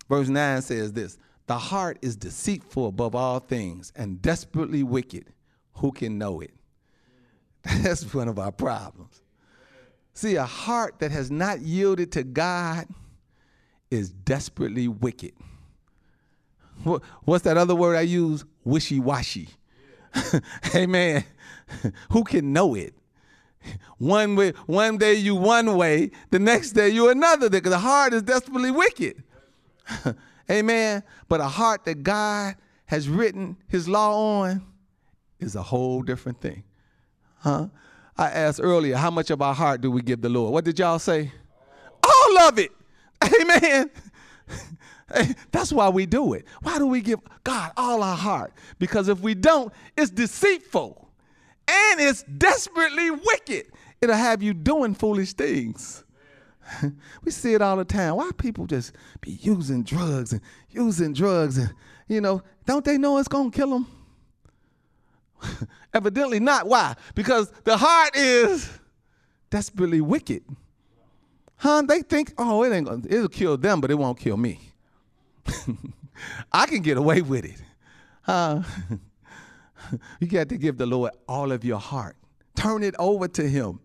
Verse 9 says this The heart is deceitful above all things and desperately wicked. Who can know it? That's one of our problems. See, a heart that has not yielded to God is desperately wicked. What's that other word I use? Wishy washy. Amen. Who can know it? One way, one day you one way, the next day you another. Because the heart is desperately wicked. Amen. But a heart that God has written his law on is a whole different thing. Huh? I asked earlier, how much of our heart do we give the Lord? What did y'all say? All of it. Amen. That's why we do it. Why do we give God all our heart? Because if we don't, it's deceitful and it's desperately wicked. It'll have you doing foolish things. we see it all the time. Why people just be using drugs and using drugs and you know, don't they know it's gonna kill them? Evidently not. Why? Because the heart is desperately wicked. Huh? They think, oh, it ain't gonna, it'll kill them, but it won't kill me. I can get away with it. Uh, you got to give the Lord all of your heart. Turn it over to Him.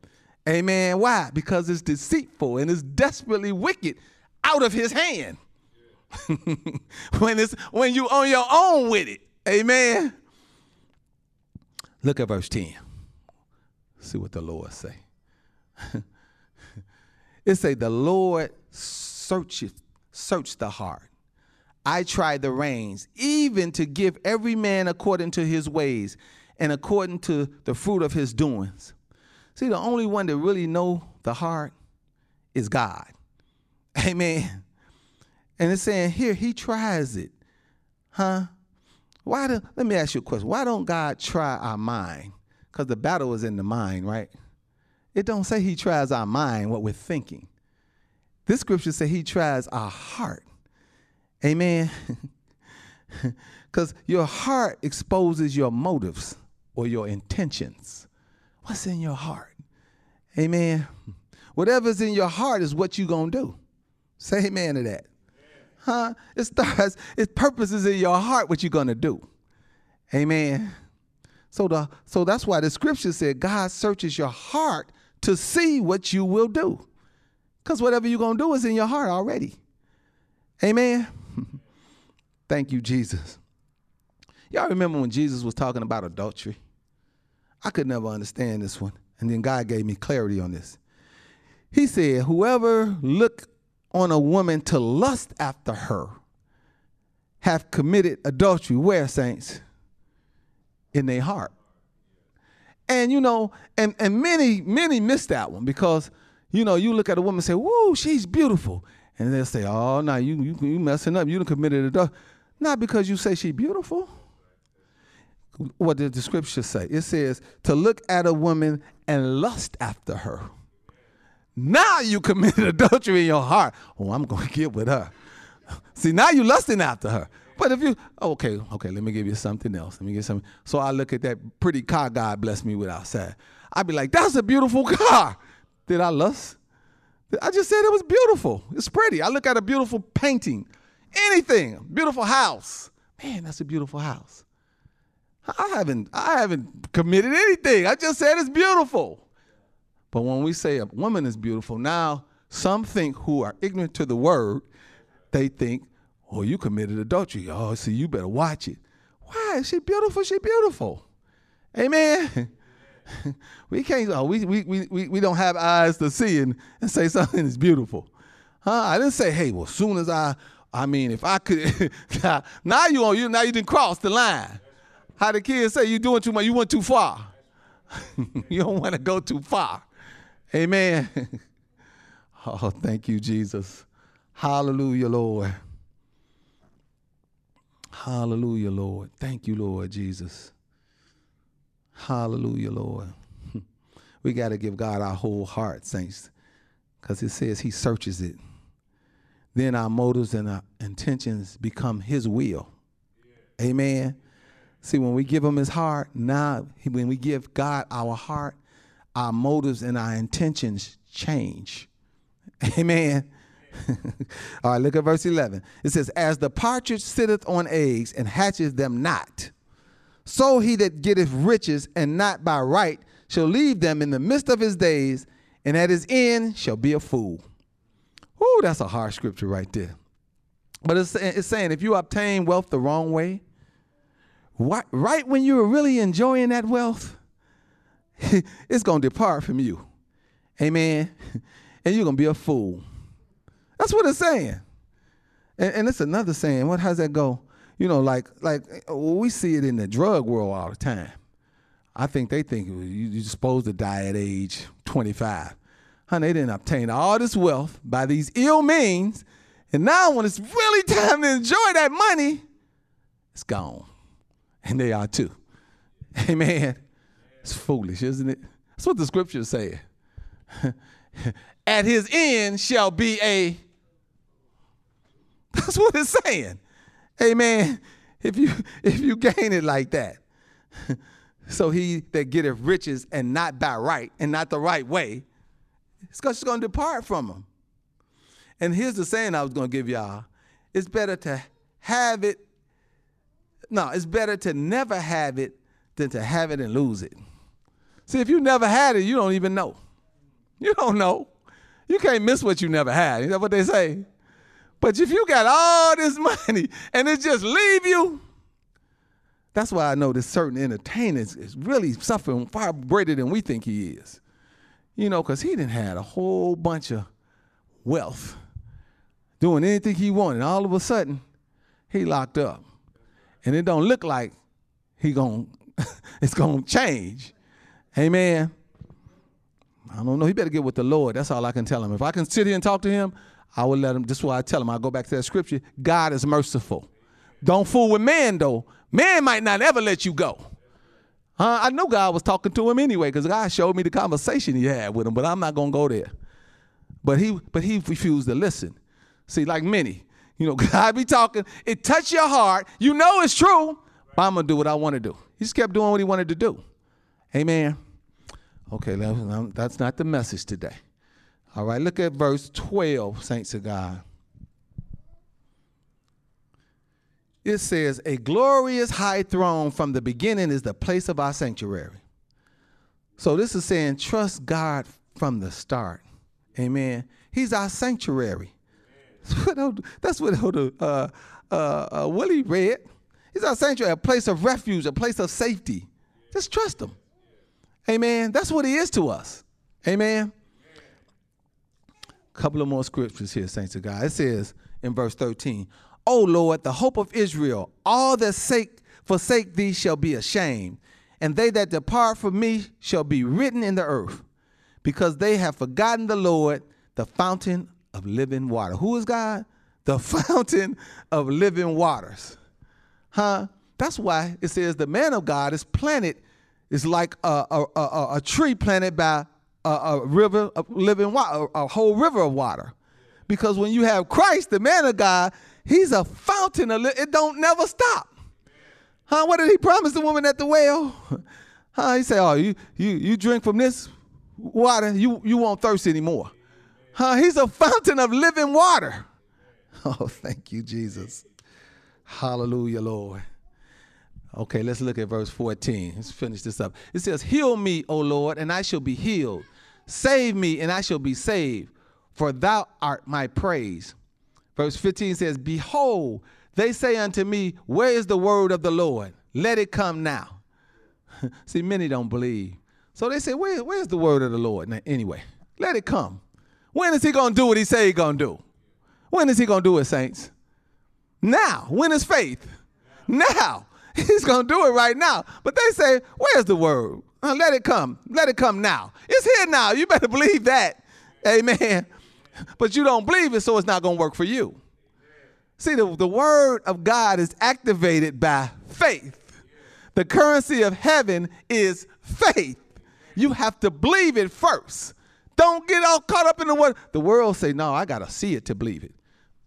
Amen. Why? Because it's deceitful and it's desperately wicked out of His hand. when it's when you're on your own with it. Amen. Look at verse 10. See what the Lord say. it say the Lord searcheth, search the heart I try the reins, even to give every man according to his ways and according to the fruit of his doings. See, the only one that really know the heart is God. Amen. And it's saying here, he tries it. Huh? Why do, let me ask you a question. Why don't God try our mind? Because the battle is in the mind, right? It don't say he tries our mind, what we're thinking. This scripture says he tries our heart. Amen. Because your heart exposes your motives or your intentions. What's in your heart? Amen. Whatever's in your heart is what you're going to do. Say amen to that. Huh? It starts, its purpose is in your heart what you're going to do. Amen. So the so that's why the scripture said God searches your heart to see what you will do. Because whatever you're going to do is in your heart already. Amen. Thank you, Jesus. Y'all remember when Jesus was talking about adultery? I could never understand this one. And then God gave me clarity on this. He said, Whoever look on a woman to lust after her have committed adultery. Where, saints? In their heart. And you know, and, and many, many miss that one because, you know, you look at a woman and say, Whoa, she's beautiful. And they'll say, Oh, no, you, you, you messing up. You done committed adultery. Not because you say she's beautiful. What did the scripture say? It says to look at a woman and lust after her. Now you committed adultery in your heart. Oh, I'm going to get with her. See, now you lusting after her. But if you, oh, okay, okay, let me give you something else. Let me get something. So I look at that pretty car God blessed me with outside. I'd be like, that's a beautiful car. Did I lust? I just said it was beautiful. It's pretty. I look at a beautiful painting. Anything. Beautiful house. Man, that's a beautiful house. I haven't I haven't committed anything. I just said it's beautiful. But when we say a woman is beautiful, now some think who are ignorant to the word, they think, oh, you committed adultery. Oh, see, you better watch it. Why? Is she beautiful? She beautiful. Amen. we can't, oh, we, we, we, we don't have eyes to see and, and say something is beautiful. Huh? I didn't say, hey, well, soon as I I mean, if I could, now you on you now you didn't cross the line. How the kids say you doing too much, you went too far. you don't want to go too far. Amen. oh, thank you, Jesus. Hallelujah, Lord. Hallelujah, Lord. Thank you, Lord Jesus. Hallelujah, Lord. we got to give God our whole heart, saints, because it says He searches it. Then our motives and our intentions become His will. Yeah. Amen. See, when we give Him His heart, now when we give God our heart, our motives and our intentions change. Amen. All right, look at verse 11. It says, As the partridge sitteth on eggs and hatches them not, so he that getteth riches and not by right shall leave them in the midst of his days, and at his end shall be a fool. Ooh, that's a hard scripture right there. But it's, it's saying if you obtain wealth the wrong way, right when you're really enjoying that wealth, it's going to depart from you. Amen. And you're going to be a fool. That's what it's saying. And, and it's another saying. What how's that go? You know, like like uh, we see it in the drug world all the time. I think they think you're supposed to die at age 25. Honey, they didn't obtain all this wealth by these ill means, and now when it's really time to enjoy that money, it's gone. And they are too. Amen. It's foolish, isn't it? That's what the scriptures say. At his end shall be a that's what it's saying. Amen. If you if you gain it like that. so he that getteth riches and not by right and not the right way, it's just gonna depart from him. And here's the saying I was gonna give y'all. It's better to have it. No, it's better to never have it than to have it and lose it. See, if you never had it, you don't even know. You don't know. You can't miss what you never had. Is that what they say? But if you got all this money and it just leave you, that's why I know this certain entertainer is really suffering far greater than we think he is. You know, because he didn't have a whole bunch of wealth, doing anything he wanted. All of a sudden, he locked up. And it don't look like he going it's gonna change. Amen. I don't know. He better get with the Lord. That's all I can tell him. If I can sit here and talk to him, I will let him. This is why I tell him. I go back to that scripture. God is merciful. Don't fool with man though. Man might not ever let you go. I knew God was talking to him anyway because God showed me the conversation he had with him, but I'm not gonna go there. But he, but he refused to listen. See, like many, you know, God be talking. It touched your heart. You know it's true. But I'm gonna do what I want to do. He just kept doing what he wanted to do. Amen. Okay, um, that's not the message today. All right, look at verse 12, saints of God. It says, A glorious high throne from the beginning is the place of our sanctuary. So this is saying, trust God from the start. Amen. He's our sanctuary. That's what uh, uh, uh, Willie read. He's our sanctuary, a place of refuge, a place of safety. Just trust him. Amen. That's what he is to us. Amen A couple of more scriptures here, saints of God. It says in verse 13, O Lord, the hope of Israel, all that sake forsake thee shall be ashamed, and they that depart from me shall be written in the earth, because they have forgotten the Lord, the fountain of living water. Who is God? The fountain of living waters. Huh? That's why it says the man of God is planted, is like a, a, a, a tree planted by a, a river of living water, a whole river of water. Because when you have Christ, the man of God, he's a fountain of li- it don't never stop. Huh? What did he promise the woman at the well? Huh? He said, "Oh, you you you drink from this water, you you won't thirst anymore." Huh? He's a fountain of living water. Oh, thank you, Jesus. Hallelujah, Lord. Okay, let's look at verse 14. Let's finish this up. It says, Heal me, O Lord, and I shall be healed. Save me, and I shall be saved, for thou art my praise. Verse 15 says, Behold, they say unto me, Where is the word of the Lord? Let it come now. See, many don't believe. So they say, Where, Where's the word of the Lord? Now, anyway, let it come. When is he going to do what he say he going to do? When is he going to do it, saints? Now. When is faith? Now. He's going to do it right now. But they say, Where's the word? Uh, let it come. Let it come now. It's here now. You better believe that. Amen. But you don't believe it, so it's not going to work for you. See, the, the word of God is activated by faith. The currency of heaven is faith. You have to believe it first. Don't get all caught up in the word. The world say, no, I gotta see it to believe it.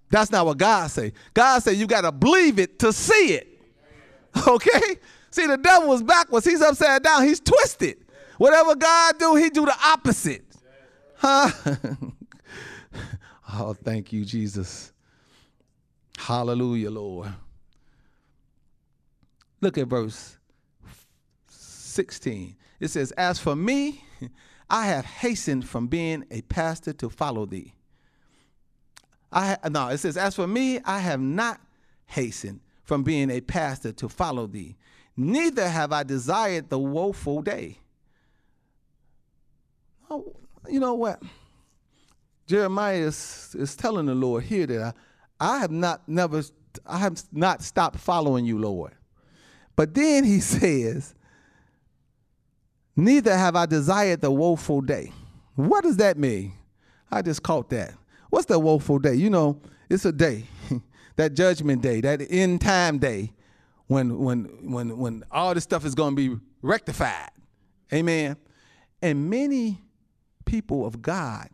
That's not what God say. God say you gotta believe it to see it. Okay? See, the devil is backwards. He's upside down. He's twisted. Whatever God do, he do the opposite. Huh? oh, thank you, Jesus. Hallelujah, Lord. Look at verse 16. It says, As for me, I have hastened from being a pastor to follow thee. I no, it says, As for me, I have not hastened from being a pastor to follow thee, neither have I desired the woeful day. Oh, you know what? Jeremiah is, is telling the Lord here that I, I have not never I have not stopped following you, Lord. But then he says, Neither have I desired the woeful day. What does that mean? I just caught that. What's the woeful day? You know, it's a day, that judgment day, that end time day, when when when when all this stuff is going to be rectified. Amen. And many people of God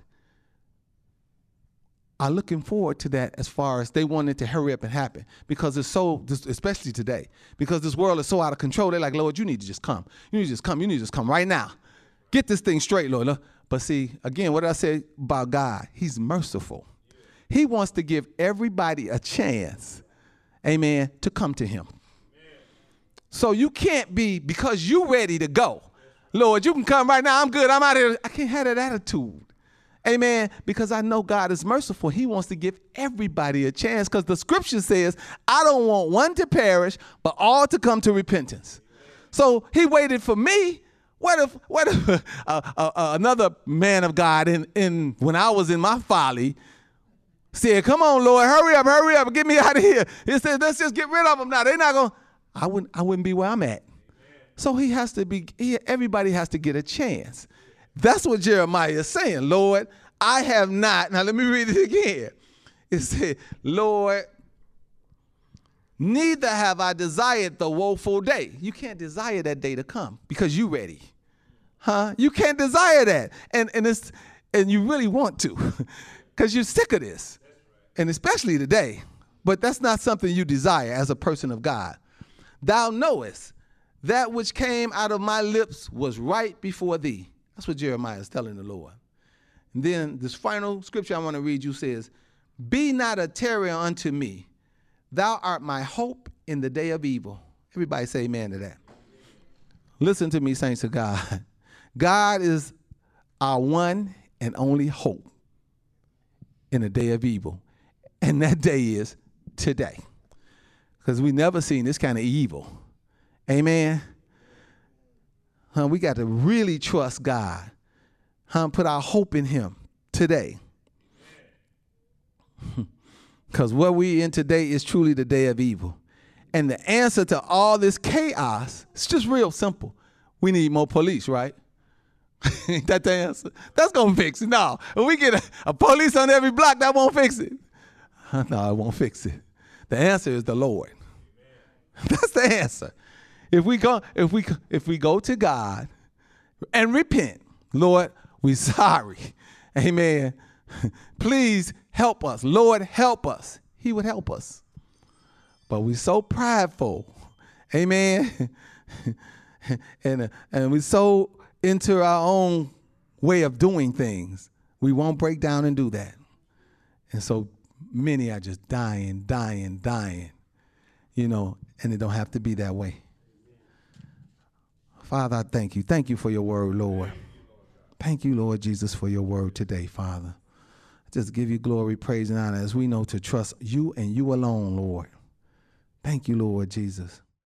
are looking forward to that as far as they want it to hurry up and happen because it's so, especially today, because this world is so out of control. They're like, Lord, you need to just come. You need to just come. You need to just come right now. Get this thing straight, Lord. But see, again, what I say about God, He's merciful. He wants to give everybody a chance, amen, to come to Him. So you can't be, because you're ready to go, Lord, you can come right now. I'm good. I'm out of here. I can't have that attitude. Amen. Because I know God is merciful. He wants to give everybody a chance because the scripture says, I don't want one to perish, but all to come to repentance. So he waited for me. What if, what if uh, uh, another man of God in, in when I was in my folly said, Come on, Lord, hurry up, hurry up, get me out of here. He said, Let's just get rid of them now. They're not going to, I wouldn't, I wouldn't be where I'm at. So he has to be, he, everybody has to get a chance. That's what Jeremiah is saying. Lord, I have not. Now let me read it again. It said, Lord, neither have I desired the woeful day. You can't desire that day to come because you ready. Huh? You can't desire that. And and it's and you really want to because you're sick of this. And especially today. But that's not something you desire as a person of God. Thou knowest that which came out of my lips was right before thee. That's what Jeremiah is telling the Lord. And then this final scripture I want to read you says, Be not a terror unto me. Thou art my hope in the day of evil. Everybody say amen to that. Listen to me, saints of God. God is our one and only hope in the day of evil. And that day is today. Because we never seen this kind of evil. Amen. Huh, we got to really trust God. Huh, put our hope in Him today. Because what we in today is truly the day of evil. And the answer to all this chaos, it's just real simple. We need more police, right? Ain't that the answer? That's gonna fix it. No, if we get a, a police on every block, that won't fix it. No, it won't fix it. The answer is the Lord. That's the answer. If we go, if we if we go to God and repent, Lord, we sorry. Amen. Please help us. Lord, help us. He would help us. But we're so prideful. Amen. and and we're so into our own way of doing things. We won't break down and do that. And so many are just dying, dying, dying. You know, and it don't have to be that way. Father, I thank you. Thank you for your word, Lord. Thank you, Lord Jesus, for your word today, Father. I just give you glory, praise, and honor as we know to trust you and you alone, Lord. Thank you, Lord Jesus.